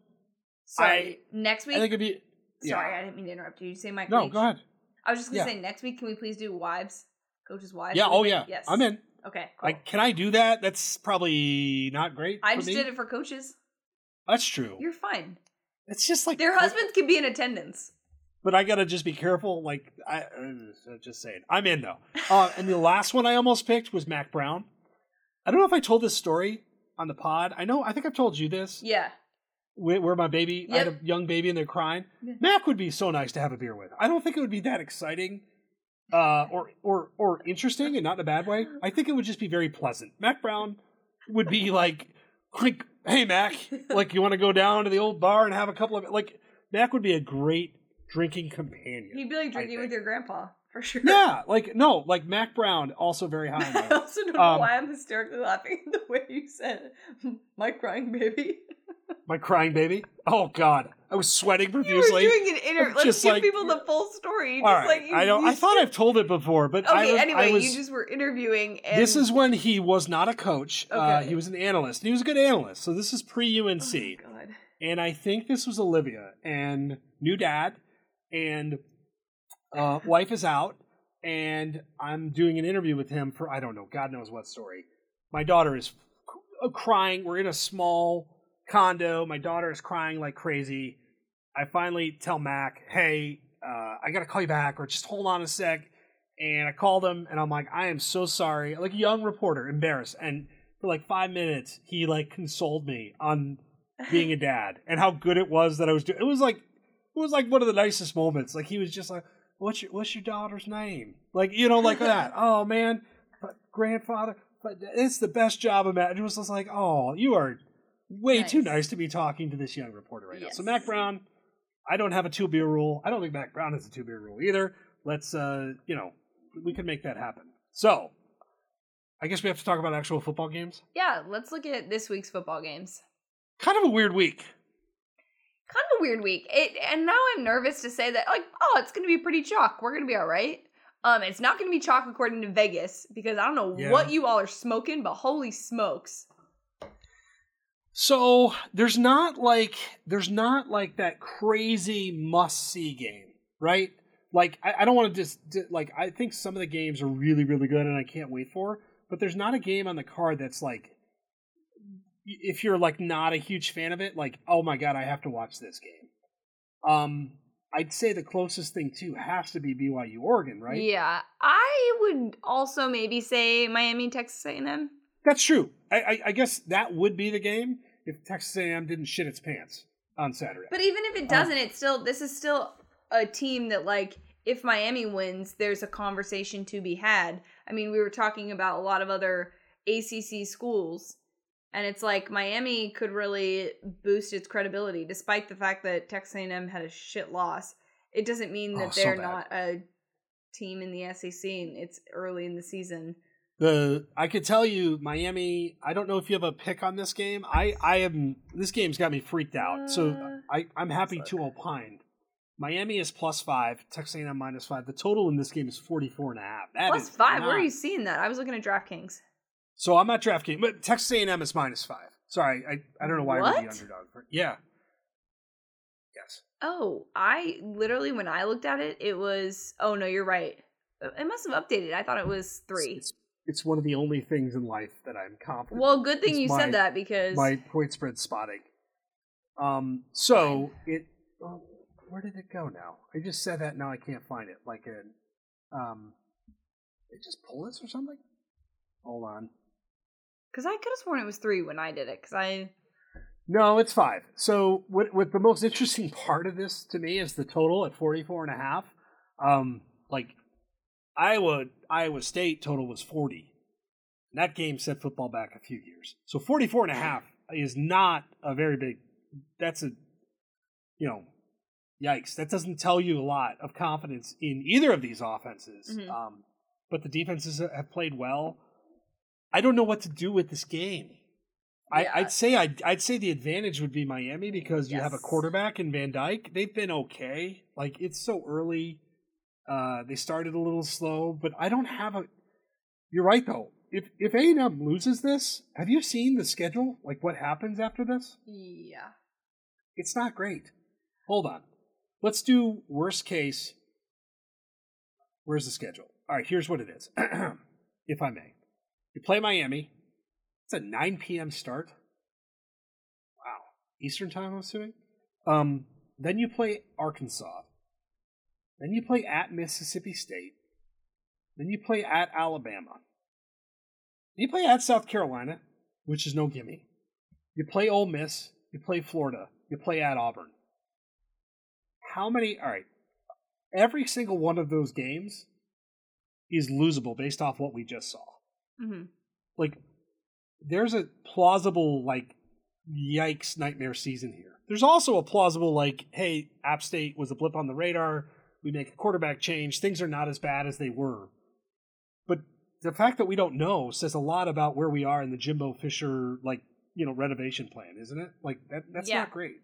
Sorry. next week I think it'd be. yeah. Sorry, I didn't mean to interrupt you. Did you say Mike? No, Leach? go ahead. I was just gonna Yeah. say next week. Can we please do wives, coaches' wives? Yeah. Oh yeah. Yes. I'm in. Okay. Cool. Like, can I do that? That's probably not great. I for just me. did it for coaches. That's true. You're fine. it's just like Their husbands can be in attendance. but I gotta just be careful. Like I uh, just saying, I'm in though. Uh, and the last one I almost picked was Mack Brown. I don't know if I told this story on the pod. I know. I think I've told you this. Yeah. Where, where my baby, I had a young baby and they're crying. Yeah. Mack would be so nice to have a beer with. I don't think it would be that exciting, uh, or or or interesting, and not in a bad way. I think it would just be very pleasant. Mack Brown would be like, like, hey Mack, like you want to go down to the old bar and have a couple of like. Mack would be a great drinking companion. He'd be like drinking with your grandpa for sure. Yeah, like no, like Mack Brown, also very high. I also don't know Um, why I'm hysterically laughing the way you said my crying baby. My crying baby. Oh God, I was sweating profusely. You were doing an inner. I'm Let's just give like- people the full story. All Just right, like you, I don't. I thought I've told it before, but I Okay. was, anyway, I was, you just were interviewing. And This is when he was not a coach. Uh, Okay. he was an analyst. He was a good analyst. So this is pre UNC, Oh, God. and I think this was Olivia and new dad, and uh, wife is out, and I'm doing an interview with him for I don't know, God knows what story. My daughter is crying. We're in a small condo. My daughter is crying like crazy. I finally tell Mack, "Hey, uh, I got to call you back, or just hold on a sec." And I called him, and I'm like, "I am so sorry." Like a young reporter, embarrassed. And for like five minutes, he like consoled me on being a dad and how good it was that I was doing. It was like it was like one of the nicest moments. Like he was just like, "What's your What's your daughter's name?" Like you know, like that. Oh man, but grandfather, but it's the best job. Of it was just like, "Oh, you are way too Nice. nice to be talking to this young reporter right now." So Mack Brown, I don't have a two beer rule. I don't think Mack Brown has a two beer rule either. Let's uh, you know, we can make that happen. So. I guess we have to talk about actual football games. Yeah, let's look at this week's football games. Kind of a weird week. Kind of a weird week. It and now I'm nervous to say that like, oh, it's gonna be pretty chalk. We're gonna be all right. Um, it's not gonna be chalk according to Vegas because I don't know Yeah. what you all are smoking, but holy smokes. So there's not like there's not like that crazy must see game, right? Like I, I don't want to just like I think some of the games are really really good and I can't wait for, but there's not a game on the card that's like if you're like not a huge fan of it, like oh my god, I have to watch this game. Um, I'd say the closest thing to has to be BYU Oregon, right? Yeah, I would also maybe say Miami, Texas A&M. That's true. I, I, I guess that would be the game if Texas A&M didn't shit its pants on Saturday. But even if it uh, doesn't, it's still this is still a team that like if Miami wins, there's a conversation to be had. I mean, we were talking about a lot of other ACC schools, and it's like Miami could really boost its credibility, despite the fact that Texas A&M had a shit loss. It doesn't mean that Oh, they're not a team in the SEC, and it's early in the season. The I could tell you Miami. I don't know if you have a pick on this game. I I am. This game's got me freaked out. so Uh, I I'm happy to opine. Miami is plus five. Texas A&M minus five. The total in this game is 44 and a half. That Plus five. Where are you seeing that? I was looking at DraftKings. So I'm at DraftKings, but Texas A&M is minus five. Sorry, I I don't know why we're the What? underdog. Yeah. Yes. Oh, I literally when I looked at it, it was. Oh no, you're right. It must have updated. I thought it was three. It's, it's one of the only things in life that I'm confident. Well, good thing you my- said that because my point spread spotting. Um, so it. Where did it go now? I just said that. Now I can't find it. Like a, um, it just pull this or something. Hold on. because I could have sworn it was three when I did it. Because I No, it's five. So what? What the most interesting part of this to me is the total at 44 and a half. Um, like Iowa, Iowa State total was 40. That game set football back a few years. So 44 and a half is not a very big. That's a, you know, yikes. That doesn't tell you a lot of confidence in either of these offenses. Mhm. Um, but the defenses have played well. I don't know what to do with this game. I, Yeah. I'd say I'd, I'd say the advantage would be Miami because you have a quarterback in Van Dyke. They've been okay. Like it's so early. Uh, they started a little slow, but I don't have a. You're right though. If if A and M loses this, have you seen the schedule? Like what happens after this? Yeah. It's not great. Hold on. Let's do worst case. Where's the schedule? All right, here's what it is. if I may. You play Miami. It's a 9 p.m. start. Wow. Eastern time, I'm assuming. Um, then you play Arkansas. Then you play at Mississippi State. Then you play at Alabama. Then you play at South Carolina, which is no gimme. You play Ole Miss. You play Florida. You play at Auburn. How many? All right. Every single one of those games is losable based off what we just saw. hmm Like, there's a plausible, like, yikes nightmare season here. There's also a plausible, like, hey, App State was a blip on the radar. We make a quarterback change. Things are not as bad as they were. But the fact that we don't know says a lot about where we are in the Jimbo Fisher, like, you know, renovation plan, isn't it? Like, that, that's Yeah. not great.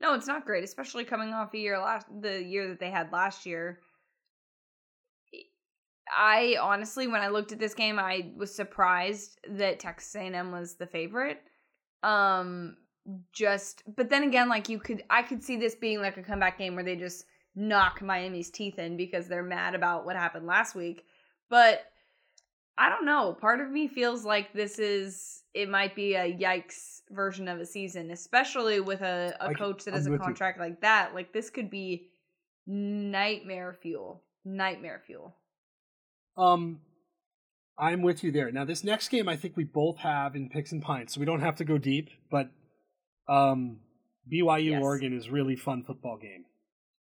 No, it's not great, especially coming off a year last the year that they had last year. I honestly, when I looked at this game, I was surprised that Texas A&M was the favorite. Um, just, but then again, like you could, I could see this being like a comeback game where they just knock Miami's teeth in because they're mad about what happened last week. But I don't know. Part of me feels like this is it might be a yikes version of a season, especially with a, a I- coach that I'm has a with you. contract like that. Like this could be nightmare fuel. Nightmare fuel. Um, I'm with you there. Now, this next game, I think we both have in picks and pints, so we don't have to go deep. But um, BYU Yes. Oregon is really fun football game.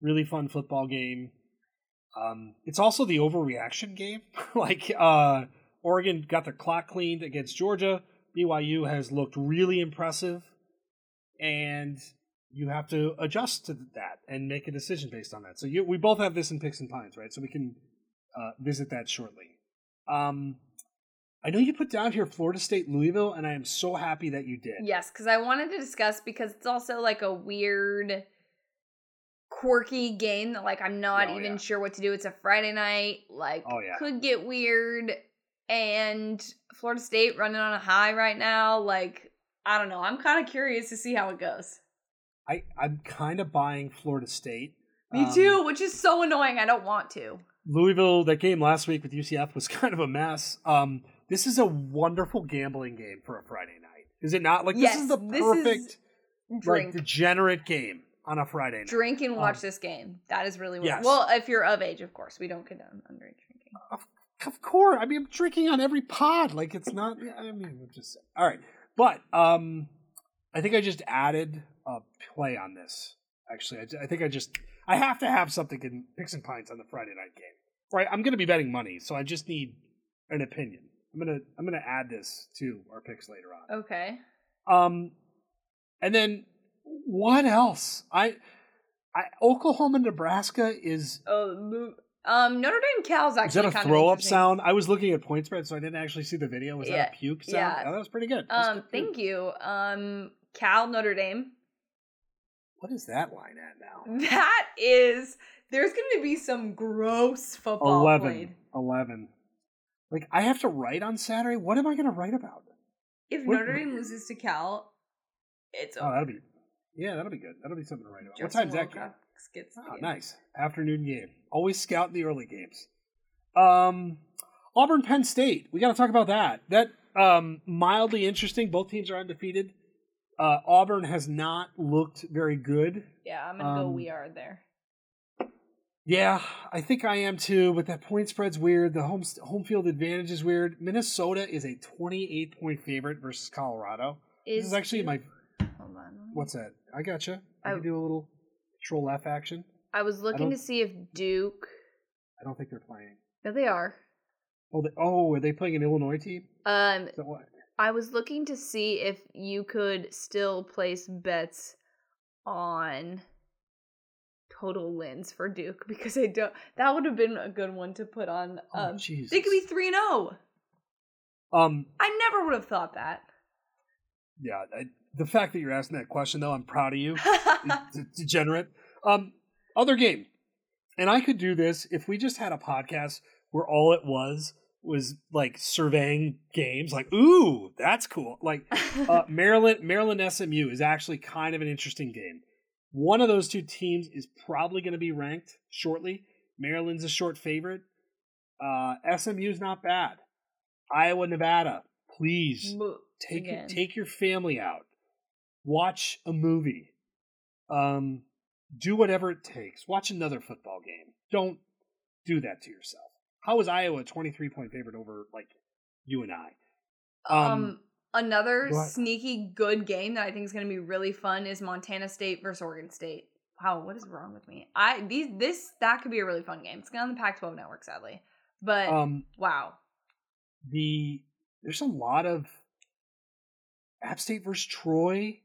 Really fun football game. Um, it's also the overreaction game. like uh, Oregon got their clock cleaned against Georgia. BYU has looked really impressive, and you have to adjust to that and make a decision based on that. So you, we both have this in picks and pints, right? So we can uh, visit that shortly. Um, I know you put down here Florida State Louisville, and I am so happy that you did. Yes, because I wanted to discuss because it's also like a weird, quirky game that like I'm not Oh, even yeah. sure what to do. It's a Friday night, like Oh, yeah. could get weird, and Florida State running on a high right now. Like I don't know. I'm kind of curious to see how it goes. I I'm kind of buying Florida State. Me Um, too, which is so annoying. I don't want to. Louisville, that game last week with UCF was kind of a mess. Um, this is a wonderful gambling game for a Friday night, is it not? Like this is the is perfect, Drink, like degenerate game on a Friday night. drink, and watch Um, this game. That is really what. yes. Well, if you're of age, of course. We don't condone underage drinking. Of course. I mean, I'm drinking on every pod. Like it's not. I mean, I'm just all right. But um, I think I just added a play on this. Actually, I, I think I just I have to have something in picks and pints on the Friday night game. Right. I'm going to be betting money, so I just need an opinion. I'm gonna I'm gonna add this to our picks later on. Okay. Um, and then what else? I, I Oklahoma Nebraska is Oh, um, Notre Dame Cal's actually is that a kind throw up sound? I was looking at point spread, so I didn't actually see the video. Was that a puke sound? yeah. Oh, that was pretty good. That Um, thank you. Um, Cal Notre Dame. What is that line at now? That is. There's going to be some gross football 11. played. 11. Like, I have to write on Saturday? What am I going to write about? If What- Notre Dame loses to Cal, it's Oh, over. that'll be, yeah, that'll be good. That'll be something to write about. Justin what time's that game? Gets Oh, nice. Afternoon game. Always scout the early games. Um, Auburn Penn State. We got to talk about that. That um mildly interesting. Both teams are undefeated. Uh, Auburn has not looked very good. Yeah, I'm going to go Um, we are there. Yeah, I think I am too. But that point spread's weird. The home home field advantage is weird. Minnesota is a 28 point favorite versus Colorado. this is actually my Hold on. what's that? I gotcha. I, I- can do a little troll F action. I was looking to see if Duke. I don't think they're playing. No, they are. Oh, they, oh, are they playing an Illinois team? Um, what? I was looking to see if you could still place bets on total wins for Duke because I don't. That would have been a good one to put on. Oh, Um, Jesus. they could be three and zero. Um, I never would have thought that. yeah. I, the fact that you're asking that question, though, I'm proud of you. D- degenerate. Um, other game, and I could do this if we just had a podcast where all it was was like surveying games. Like, ooh, that's cool. Like uh, Maryland, Maryland SMU is actually kind of an interesting game. One of those two teams is probably going to be ranked shortly. Maryland's a short favorite. Uh, SMU's not bad. Iowa, Nevada, please take again. take your family out watch a movie um do whatever it takes watch another football game don't do that to yourself how is iowa a 23 point favorite over like you and i Um, Um, another ahead. sneaky good game that I think is going to be really fun is Montana State versus Oregon State. Wow, what is wrong with me? I these this that could be a really fun game. It's going on the Pac-12 network, sadly, but um wow, the there's a lot of app state versus troy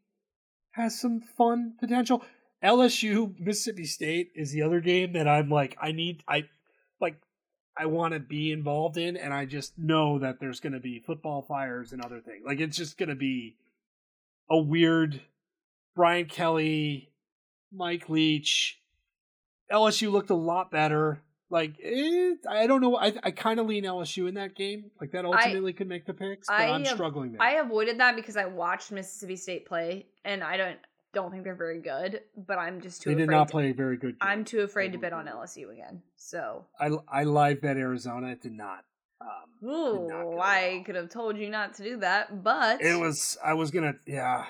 has some fun potential. Lsu mississippi state is the other game that i'm like i need i like i want to be involved in and i just know that there's going to be football fires and other things. Like it's just going to be a weird brian kelly mike leach. Lsu looked a lot better like i don't know i, I kind of lean lsu in that game like that ultimately could make the picks but I i'm have- struggling there I avoided that because I watched Mississippi State play, and I don't don't think they're very good. But I'm just too they did afraid. not to- play a very good game. I'm too afraid to bet on. LSU again. So, I I live bet Arizona. It did not. Um, ooh, not I well. could have told you not to do that, but it was. I was gonna. Yeah.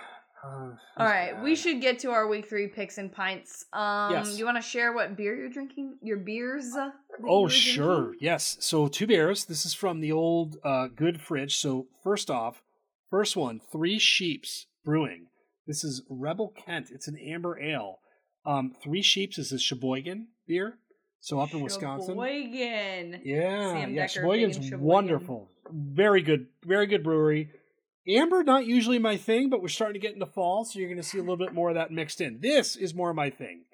Uh, it All we should get to our week three picks and pints. Um, Yes. you want to share what beer you're drinking? Your beers? uh, Oh sure, drinking? yes. So two beers. This is from the old uh, good fridge. So first off, first one, Three Sheeps Brewing. This is Rebel Kent. It's an amber ale. Um, Three Sheeps is a Sheboygan beer. So up in Wisconsin. Sheboygan. Yeah, Sam yeah. Sheboygan's Sheboygan. wonderful. Very good, very good brewery. Amber, not usually my thing, but we're starting to get into fall, so you're going to see a little bit more of that mixed in. This is more my thing.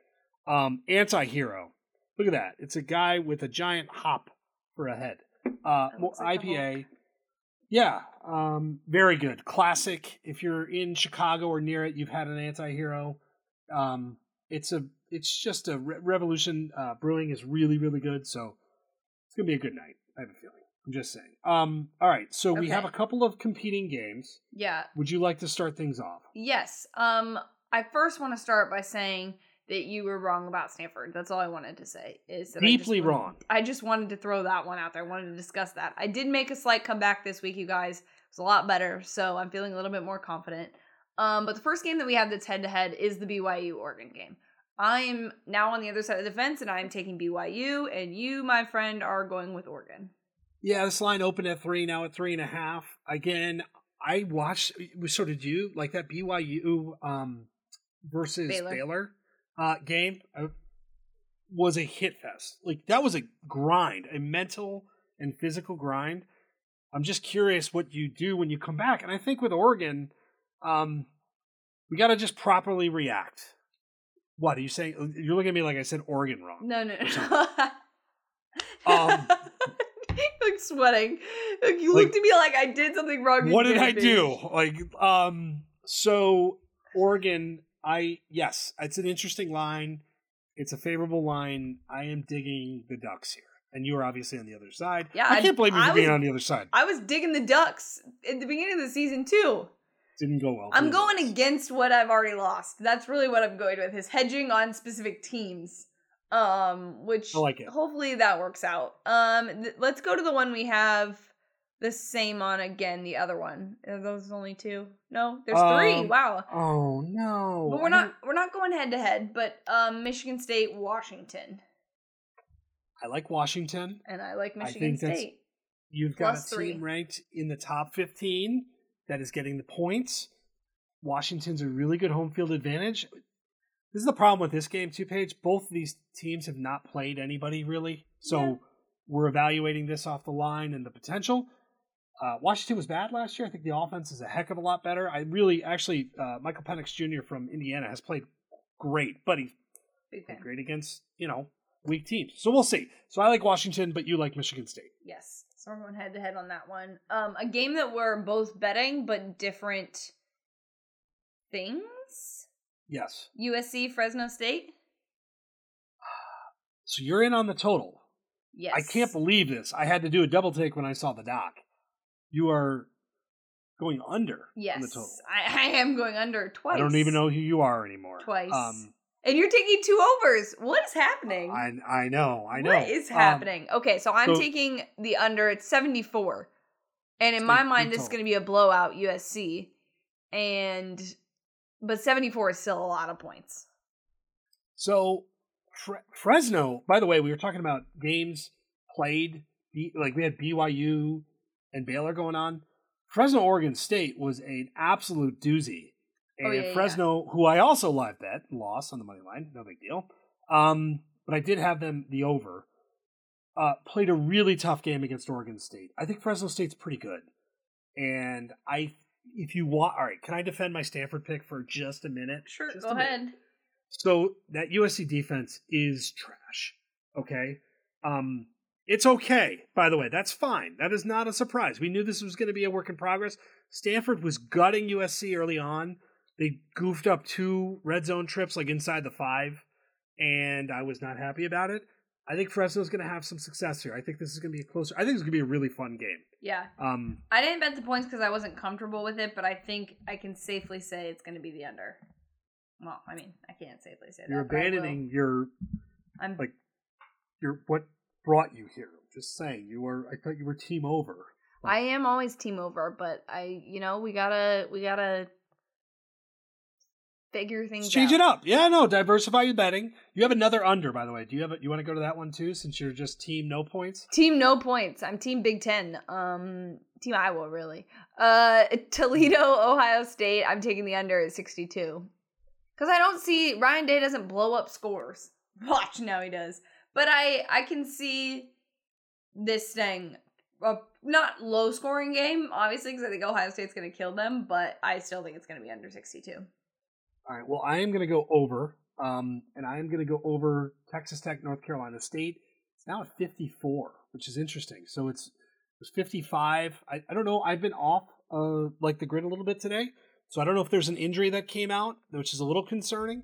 Um, anti-hero. Look at that. It's a guy with a giant hop for a head. Uh, like IPA. Yeah, um, very good. Classic. If you're in Chicago or near it, you've had an anti-hero. Um, it's a, it's just a re- revolution. Uh, brewing is really, really good. So it's gonna be a good night. I have a feeling. I'm just saying. Um, all right. So we have a couple of competing games. Yeah. Would you like to start things off? Yes. Um, I first want to start by saying that you were wrong about Stanford. That's all I wanted to say. Is that I just Deeply wanted- wrong. I just wanted to throw that one out there. I wanted to discuss that. I did make a slight comeback this week, you guys. It was a lot better, so I'm feeling a little bit more confident. Um, but the first game that we have that's head to head is the BYU Oregon game. I am now on the other side of the fence, and I am taking BYU, and you, my friend, are going with Oregon. Yeah, this line opened at three, now at three and a half. Again, I watched. So did you like that BYU um, versus Baylor. Baylor, uh, game? Uh, was a hit fest. Like that was a grind, a mental and physical grind. I'm just curious what you do when you come back, and I think with Oregon, um, we got to just properly react. What are you saying? You're looking at me like I said Oregon wrong. No, no, no. Um, sweating. Like you Like- looked at me like I did something wrong. what did I do? Like, um, so Oregon, I yes, it's an interesting line. It's a favorable line. I am digging the Ducks here, and you are obviously on the other side. Yeah, I can't blame you for I being on the other side. I was digging the Ducks at the beginning of the season too. Didn't go well. I'm going against what I've already lost. That's really what I'm going with is hedging on specific teams. Um, which I like it. hopefully that works out. Um, th- let's go to the one we have the same on again. The other one are those only two? No, there's three. Um, Wow. Oh no! But we're don't- we're not going head to head. But um, Michigan State, Washington, I like Washington. and I like I Michigan think State. You've got a team three. ranked in the top 15 that is getting the points. Washington's a really good home field advantage. This is the problem with this game, too, Paige. Both of these teams have not played anybody really. So Yeah. we're evaluating this off the line and the potential. Uh, Washington was bad last year. I think the offense is a heck of a lot better. I really, actually, uh, Michael Penix Jr. from Indiana has played great, but he fan. great against you know weak teams. So we'll see. So I like Washington, but you like Michigan State. Yes. So we're going head to head on that one. Um, a game that we're both betting, but different things. Yes. USC Fresno State. So you're in on the total. Yes. I can't believe this. I had to do a double take when I saw the doc. You are going under Yes, on the total. I, I am going under twice. I don't even know who you are anymore. Twice. Um, And you're taking two overs. What is happening? I I know. I know. What is Um, happening? okay, so I'm so- taking the under. It's 74. And in my mind, it's total. going to be a blowout USC. And, but 74 is still a lot of points. So Fre- Fresno, by the way, we were talking about games played. Like we had BYU and Baylor going on. Fresno Oregon State was an absolute doozy. Oh, And yeah, yeah, Fresno, who I also live bet, lost on the money line, no big deal. Um, but I did have them the over. Uh, played a really tough game against Oregon State. I think Fresno State's pretty good. And I if you want all right, can I defend my Stanford pick for just a minute? Sure, Just go ahead. So that USC defense is trash. Okay. Um, it's okay, by the way. That's fine. That is not a surprise. We knew this was going to be a work in progress. Stanford was gutting USC early on. They goofed up two red zone trips, like inside the five, and I was not happy about it. I think Fresno's going to have some success here. I think this is going to be a closer. I think it's going to be a really fun game. Yeah. Um, I didn't bet the points because I wasn't comfortable with it, but I think I can safely say it's going to be the under. Well, I mean, I can't safely say that. you're that. but I will. abandoning your I'm like your what brought you here. Just saying, you were. I thought you were team over. I am always team over, but I, you know, we gotta, we gotta figure things change out. it up. Yeah, no, diversify your betting. You have another under, by the way. Do you have? A, you want to go to that one too, since you're just team no points? Team no points. I'm team Big Ten. Um, team Iowa really. Uh, Toledo, Ohio State. I'm taking the under at 62 because I don't see Ryan Day doesn't blow up scores. Watch now he does, but I I can see this thing a not low scoring game, obviously, because I think Ohio State's going to kill them, but I still think it's going to be under 62. All right. Well, I am going to go over, um, and I am going to go over Texas Tech, North Carolina State. It's now at 54, which is interesting. So it's it was 55. I, I don't know. I've been off uh, like the grid a little bit today, so I don't know if there's an injury that came out, which is a little concerning.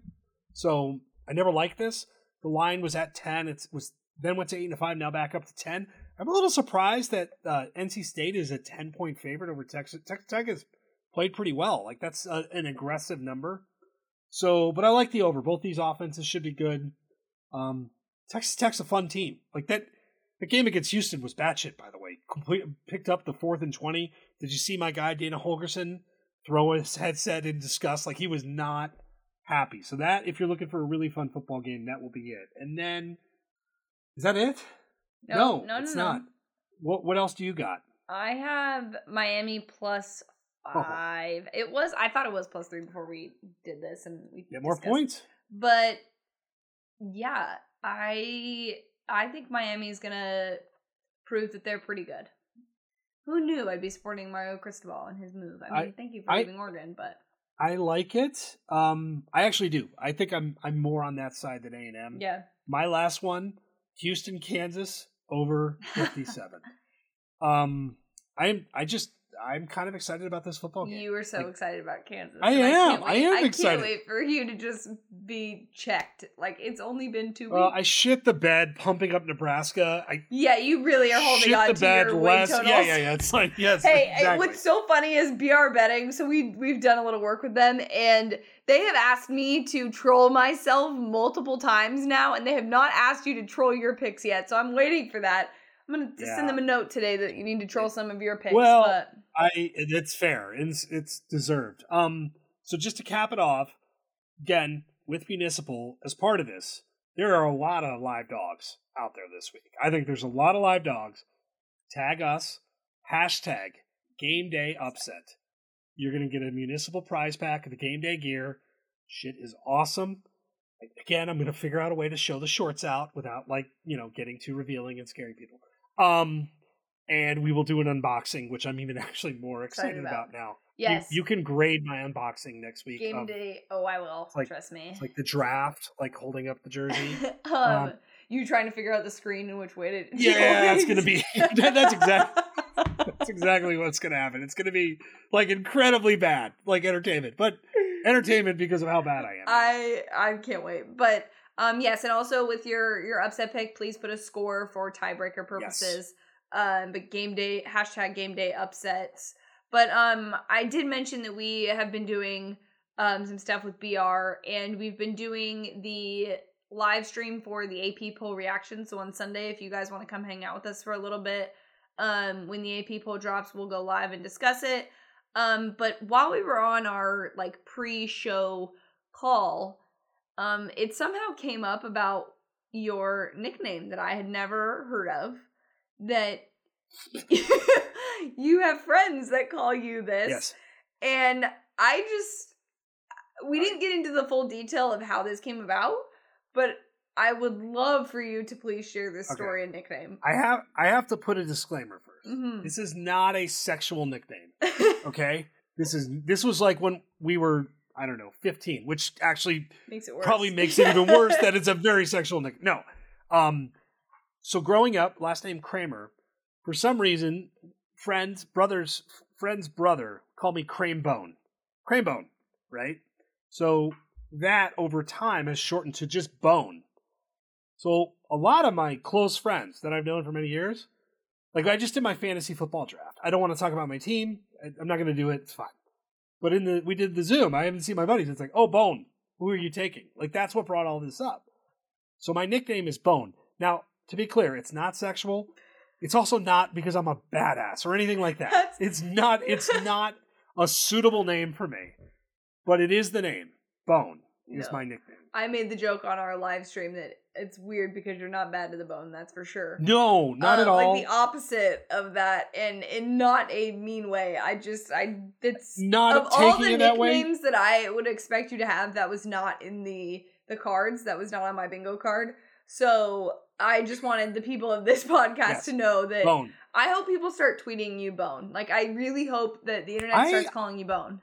So I never liked this. The line was at 10. It was then went to eight and five. Now back up to 10. I'm a little surprised that uh, NC State is a 10 point favorite over Texas. Texas Tech has played pretty well. Like that's a, an aggressive number. So, but I like the over. Both these offenses should be good. Um, Texas Tech's a fun team. Like that, the game against Houston was batshit. By the way, complete picked up the fourth and twenty. Did you see my guy Dana Holgorsen throw his headset in disgust? Like he was not happy. So that, if you're looking for a really fun football game, that will be it. And then, is that it? No, no, no, it's no. not. What What else do you got? I have Miami plus Oh. five. It was I thought it was plus three before we did this, and we Get more points. But yeah, I I think Miami's gonna prove that they're pretty good. Who knew I'd be supporting Mario Cristobal and his move? I mean, I- thank you for I- leaving Oregon, but I like it. Um, I actually do. I think I'm I'm more on that side than A and M. yeah, My last one, Houston, Kansas over 57. um I'm I just I'm kind of excited about this football game. you were so Like- excited about Kansas. I am. I wait- am I excited. can't wait for you to just be checked. Like it's only been two uh, Well, weeks. I shit the bed pumping up Nebraska. I yeah, you really are holding shit on the to bed your totals. Yeah, yeah, yeah. It's like yes. Hey, exactly. what's so funny is BR betting. So we we've done a little work with them, and they have asked me to troll myself multiple times now, and they have not asked you to troll your picks yet. So I'm waiting for that. I'm gonna just Yeah. send them a note today that you need to troll some of your picks. Well, but I it's fair. It's it's deserved. Um so just to cap it off, again, with municipal as part of this, there are a lot of live dogs out there this week. I think there's a lot of live dogs. Tag us, hashtag game day upset. You're gonna get a municipal prize pack of the game day gear. Shit is awesome. Again, I'm gonna figure out a way to show the shorts out without like, you know, getting too revealing and scaring people. Um and we will do an unboxing, which I'm even actually more excited, Excited about. about. now. Yes. You, you can grade my unboxing next week. game of, day. Oh, I will. like- Trust me. Like the draft, like holding up the jersey. um, um, you trying to figure out the screen and which way to. Yeah, it's gonna be. that's exactly. That's exactly what's gonna happen. It's gonna be like incredibly bad, like entertainment, but entertainment because of how bad I am. I I can't wait. But um yes, and also with your your upset pick, please put a score for tiebreaker purposes. Um but game day hashtag game day upsets. But um I did mention that we have been doing um some stuff with BR and we've been doing the live stream for the AP poll reaction. So on Sunday, if you guys want to come hang out with us for a little bit, um when the AP poll drops, we'll go live and discuss it. Um, but while we were on our like pre-show call, um, it somehow came up about your nickname that I had never heard of. That you have friends that call you this, yes. and I just we didn't get into the full detail of how this came about, but I would love for you to please share this Okay. story and nickname. I have. I have to put a disclaimer 1st Mhm. This is not a sexual nickname. Okay. This is. This was like when we were. I don't know, 15, which actually Makes it worse. probably makes it even worse that it's a very sexual nick. No. Um so growing up, last name Kramer, for some reason, friends, brothers, friend's brother called me Crane Bone. Crane Bone, right? So that over time has shortened to just Bone. So a lot of my close friends that I've known for many years, like I just did my fantasy football draft. I don't want to talk about my team. I'm not going to do it. It's fine. But in the we did the Zoom. I haven't seen my buddies. It's like, oh, Bone. Who are you taking? Like that's what brought all this up. So my nickname is Bone. Now, to be clear, it's not sexual. It's also not because I'm a badass or anything like that. That's- It's not. It's not a suitable name for me. But it is the name. Bone is No. my nickname. I made the joke on our live stream that it's weird because you're not bad to the bone, that's for sure. No, not Uh, at all. Like the opposite of that, and in not a mean way. I just, I it's not of all taking the it that way. nicknames that I would expect you to have. That was not in the the cards. That was not on my bingo card. So I just wanted the people of this podcast Yes. to know that Bone. I hope people start tweeting you Bone. Like I really hope that the internet I- starts calling you Bone.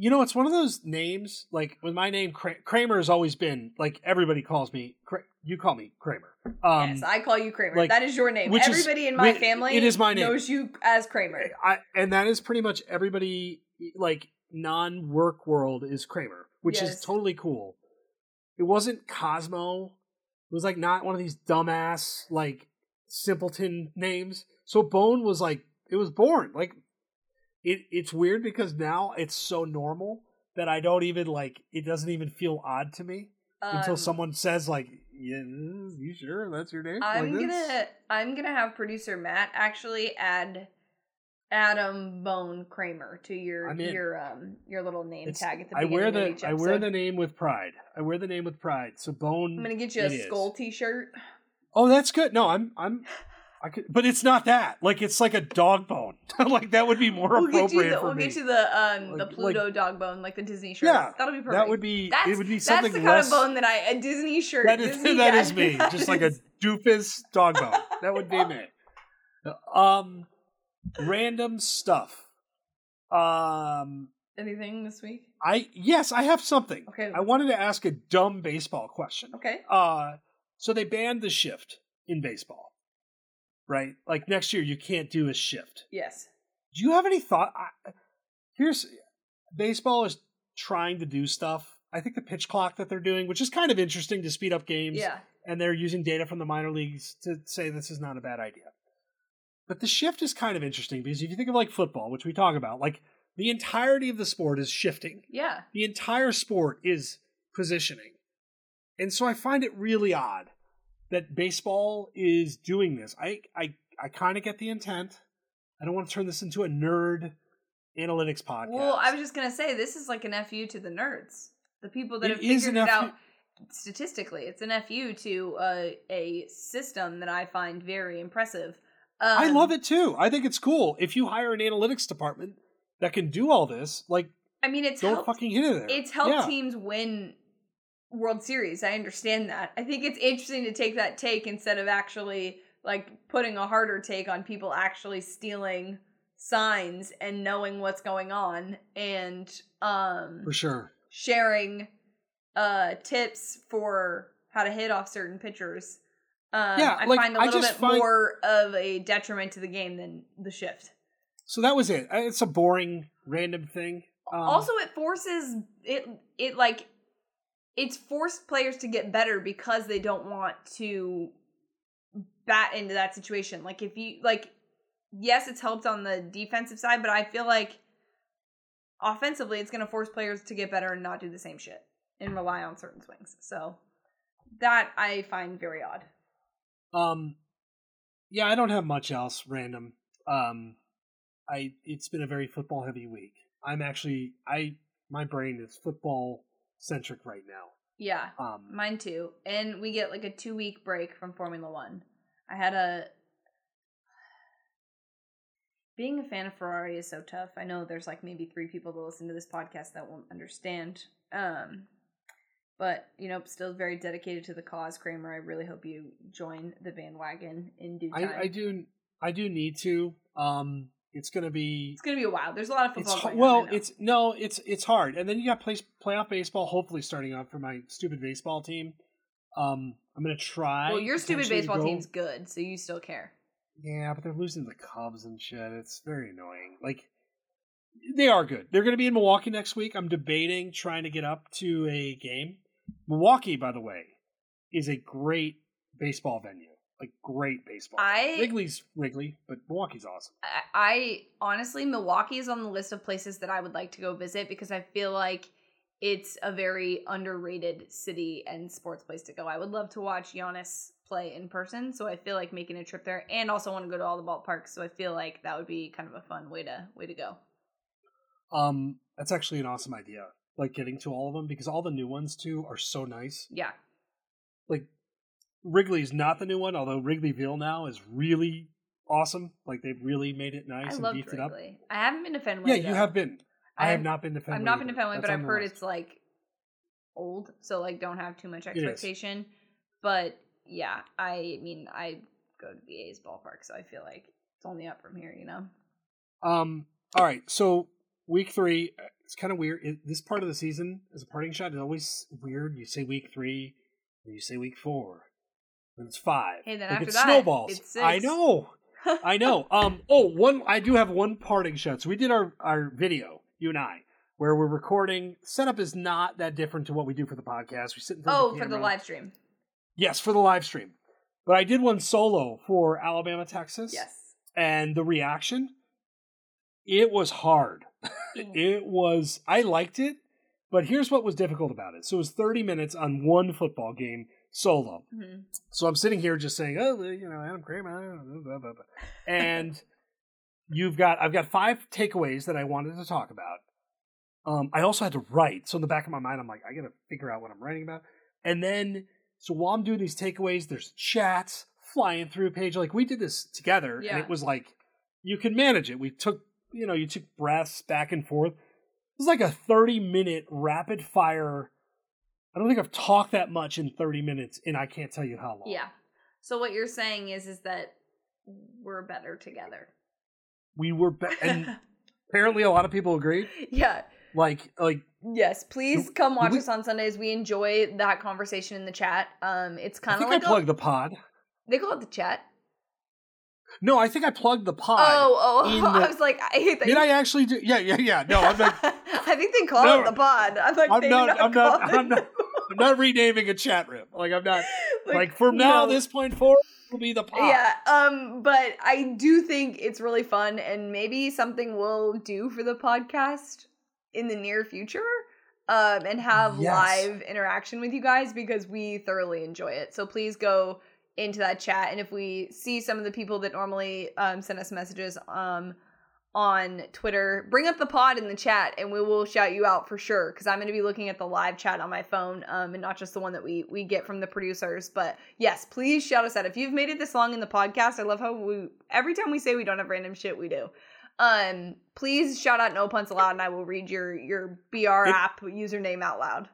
You know, it's one of those names. Like with my name, Kramer has always been like everybody calls me. You call me Kramer. Um, yes, I call you Kramer. like, that is your name. which is- Everybody in my family it is my name. knows you as Kramer. I, and that is pretty much everybody. Like non-work world is Kramer, which Yes. is totally cool. It wasn't Cosmo. It was like not one of these dumbass like simpleton names. So Bone was like it was born like it. It's weird because now it's so normal that I don't even like it. Doesn't even feel odd to me until Um, someone says like, "Yeah, you sure that's your name?" I'm like, gonna that's- I'm gonna have producer Matt actually add Adam Bone Kramer to your I'm in. your um your little name tag at the I beginning wear of the each I wear the name with pride. I wear the name with pride. So Bone. I'm gonna get you a is. skull T-shirt. Oh, that's good. No, I'm I'm I could, but it's not that. Like it's like a dog bone. like that would be more We'll appropriate you the for we'll me. get you the um the Like- Pluto dog bone like the Disney shirt. Yeah, that'll be perfect. that would be that's, it. Would be that's something the kind less. of bone that I a Disney shirt. that is Disney, that is me. that Just like a doofus dog bone. That would be me. Um, random stuff. Um, anything this week. I yes, I have something. Okay. I wanted to ask a dumb baseball question. Okay. Uh, so they banned the shift in baseball, right? Like next year, you can't do a shift. Yes. Do you have any thought? I, here's baseball is trying to do stuff. I think the pitch clock that they're doing, which is kind of interesting to speed up games, Yeah. and they're using data from the minor leagues to say this is not a bad idea. But the shift is kind of interesting because if you think of like football, which we talk about, like the entirety of the sport is shifting. Yeah. The entire sport is positioning. And so I find it really odd that baseball is doing this. I I I kind of get the intent. I don't want to turn this into a nerd analytics podcast. Well, I was just gonna say this is like an fu to the nerds, the people that It have figured it out statistically. It's an fu to uh, a system that I find very impressive. Um, I love it too. I think it's cool. If you hire an analytics department that can do all this, like I mean, it's don't helped, fucking hit it there. it's helped Yeah. teams win World Series. I understand that. I think it's interesting to take that take instead of actually like putting a harder take on people actually stealing signs and knowing what's going on and um For sure. sharing uh tips for how to hit off certain pitchers. Um, Yeah, I like, find a little bit find- more of a detriment to the game than the shift. So that was it. It's a boring, random thing. Um, also, it forces it. It like it's forced players to get better because they don't want to bat into that situation. Like if you like, yes, it's helped on the defensive side, but I feel like offensively, it's going to force players to get better and not do the same shit and rely on certain swings. So that I find very odd. Um, yeah, I don't have much else random. Um, I it's been a very football heavy week. I'm actually I my brain is football centric right now. Yeah, Um, mine too. And we get like a two week break from Formula One. I had a. Being a fan of Ferrari is so tough. I know there's like maybe three people that listen to this podcast that won't understand. Um, but you know, still very dedicated to the cause, Kramer. I really hope you join the bandwagon in due time. I I do I do need to. Um, it's gonna be it's gonna be a while. There's a lot of football. har- going on, I well it's no it's it's hard. And then you got play, playoff baseball hopefully starting up for my stupid baseball team. Um i'm gonna try well, your stupid baseball go- team's good, so you still care. yeah but they're losing the cubs and shit. It's very annoying. Like they are good. They're gonna be in milwaukee next week. I'm debating trying to get up to a game. Milwaukee by the way is a great baseball venue like great baseball I- wrigley's wrigley but milwaukee's awesome I, I honestly, Milwaukee is on the list of places that I would like to go visit because I feel like it's a very underrated city and sports place to go. I would love to watch Giannis play in person, so I feel like making a trip there, and also want to go to all the ballparks. So I feel like that would be kind of a fun way to way to go. Um, that's actually an awesome idea. Like getting to all of them because all the new ones too are so nice. Yeah, Like Wrigley's not the new one, although Wrigleyville now is really awesome. Like they've really made it nice I and beefed it up. Wrigley. I haven't been to Fenway. Yeah, you have been. I, have I've- not been to Fenway. I've not been to. Fenway, but I've heard list. it's like old, so like don't have too much expectation. But yeah, I mean, I go to the A's ballpark, so I feel like it's only up from here, you know. Um. All right. So week three, uh, it's kind of weird. It, this part of the season, as a parting shot, is always weird. You say week three, then you say week four, it's five. Hey, then like after it that, snowballs. it's I know. I know. Um. Oh, one. I do have one parting shot. So we did our our video, you and I, where we're recording. Setup is not that different to what we do for the podcast. We sit in front Oh, of the for the live stream. Yes, for the live stream. But I did one solo for Alabama, Texas. Yes. And the reaction, it was hard. it was. I liked it, but here's what was difficult about it. So it was 30 minutes on one football game solo. Mhm. So I'm sitting here just saying, oh, you know, Adam Kramer, blah, blah, blah, blah. and you've got, I've got five takeaways that I wanted to talk about. Um, I also had to write. So in the back of my mind, I'm like, I got to figure out what I'm writing about. And then, so while I'm doing these takeaways, there's chats flying through a page. Like we did this together, Yeah. and it was like you can manage it. We took, you know, you took breaths back and forth. It was like a 30 minute rapid fire. I don't think I've talked that much in 30 minutes, and I can't tell you how long. Yeah. So what you're saying is is that we're better together. we were, be- and apparently a lot of people agreed. yeah. Like, like Yes, please Do- come watch we- us on Sundays. We enjoy that conversation in the chat. Um, it's kind of like plug plugged the pod. they call it the chat. No, I think I plugged the pod. Oh, oh, in I was like, I hate that. Did I actually do? Yeah, yeah, yeah. No, I'm not. I think they call No. it the pod. I'm like, I'm not-. I'm not- I'm not- I'm not renaming a chat room. Like I'm not. Like, from now, no. this point forward will be the pod. Yeah, um, but I do think it's really fun and maybe something we'll do for the podcast in the near future. Um, and have Yes. live interaction with you guys because we thoroughly enjoy it. So please go into that chat. And if we see some of the people that normally um, send us messages um, on Twitter, bring up the pod in the chat and we will shout you out for sure. Because I'm going to be looking at the live chat on my phone um, and not just the one that we we get from the producers. But yes, please shout us out. If you've made it this long in the podcast, I love how we every time we say we don't have random shit, we do. Um, please shout out No Puns Allowed, and I will read your your BR app username out loud.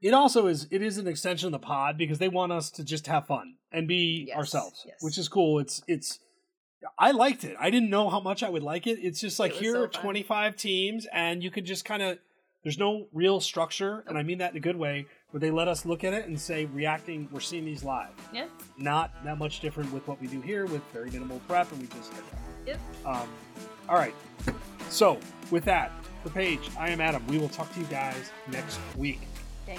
it also is it is an extension of the pod because they want us to just have fun and be Yes, ourselves yes. which is cool. It's it's i liked it. I didn't know how much i would like it. It's just like was here so are 25 teams and you could just kind of there's no real structure and i mean that in a good way where they let us look at it and say reacting we're seeing these live. Yeah. not that much different with what we do here with very minimal prep and we just Yep. um, all right. So with that for paige i am adam. We will talk to you guys next week. Dang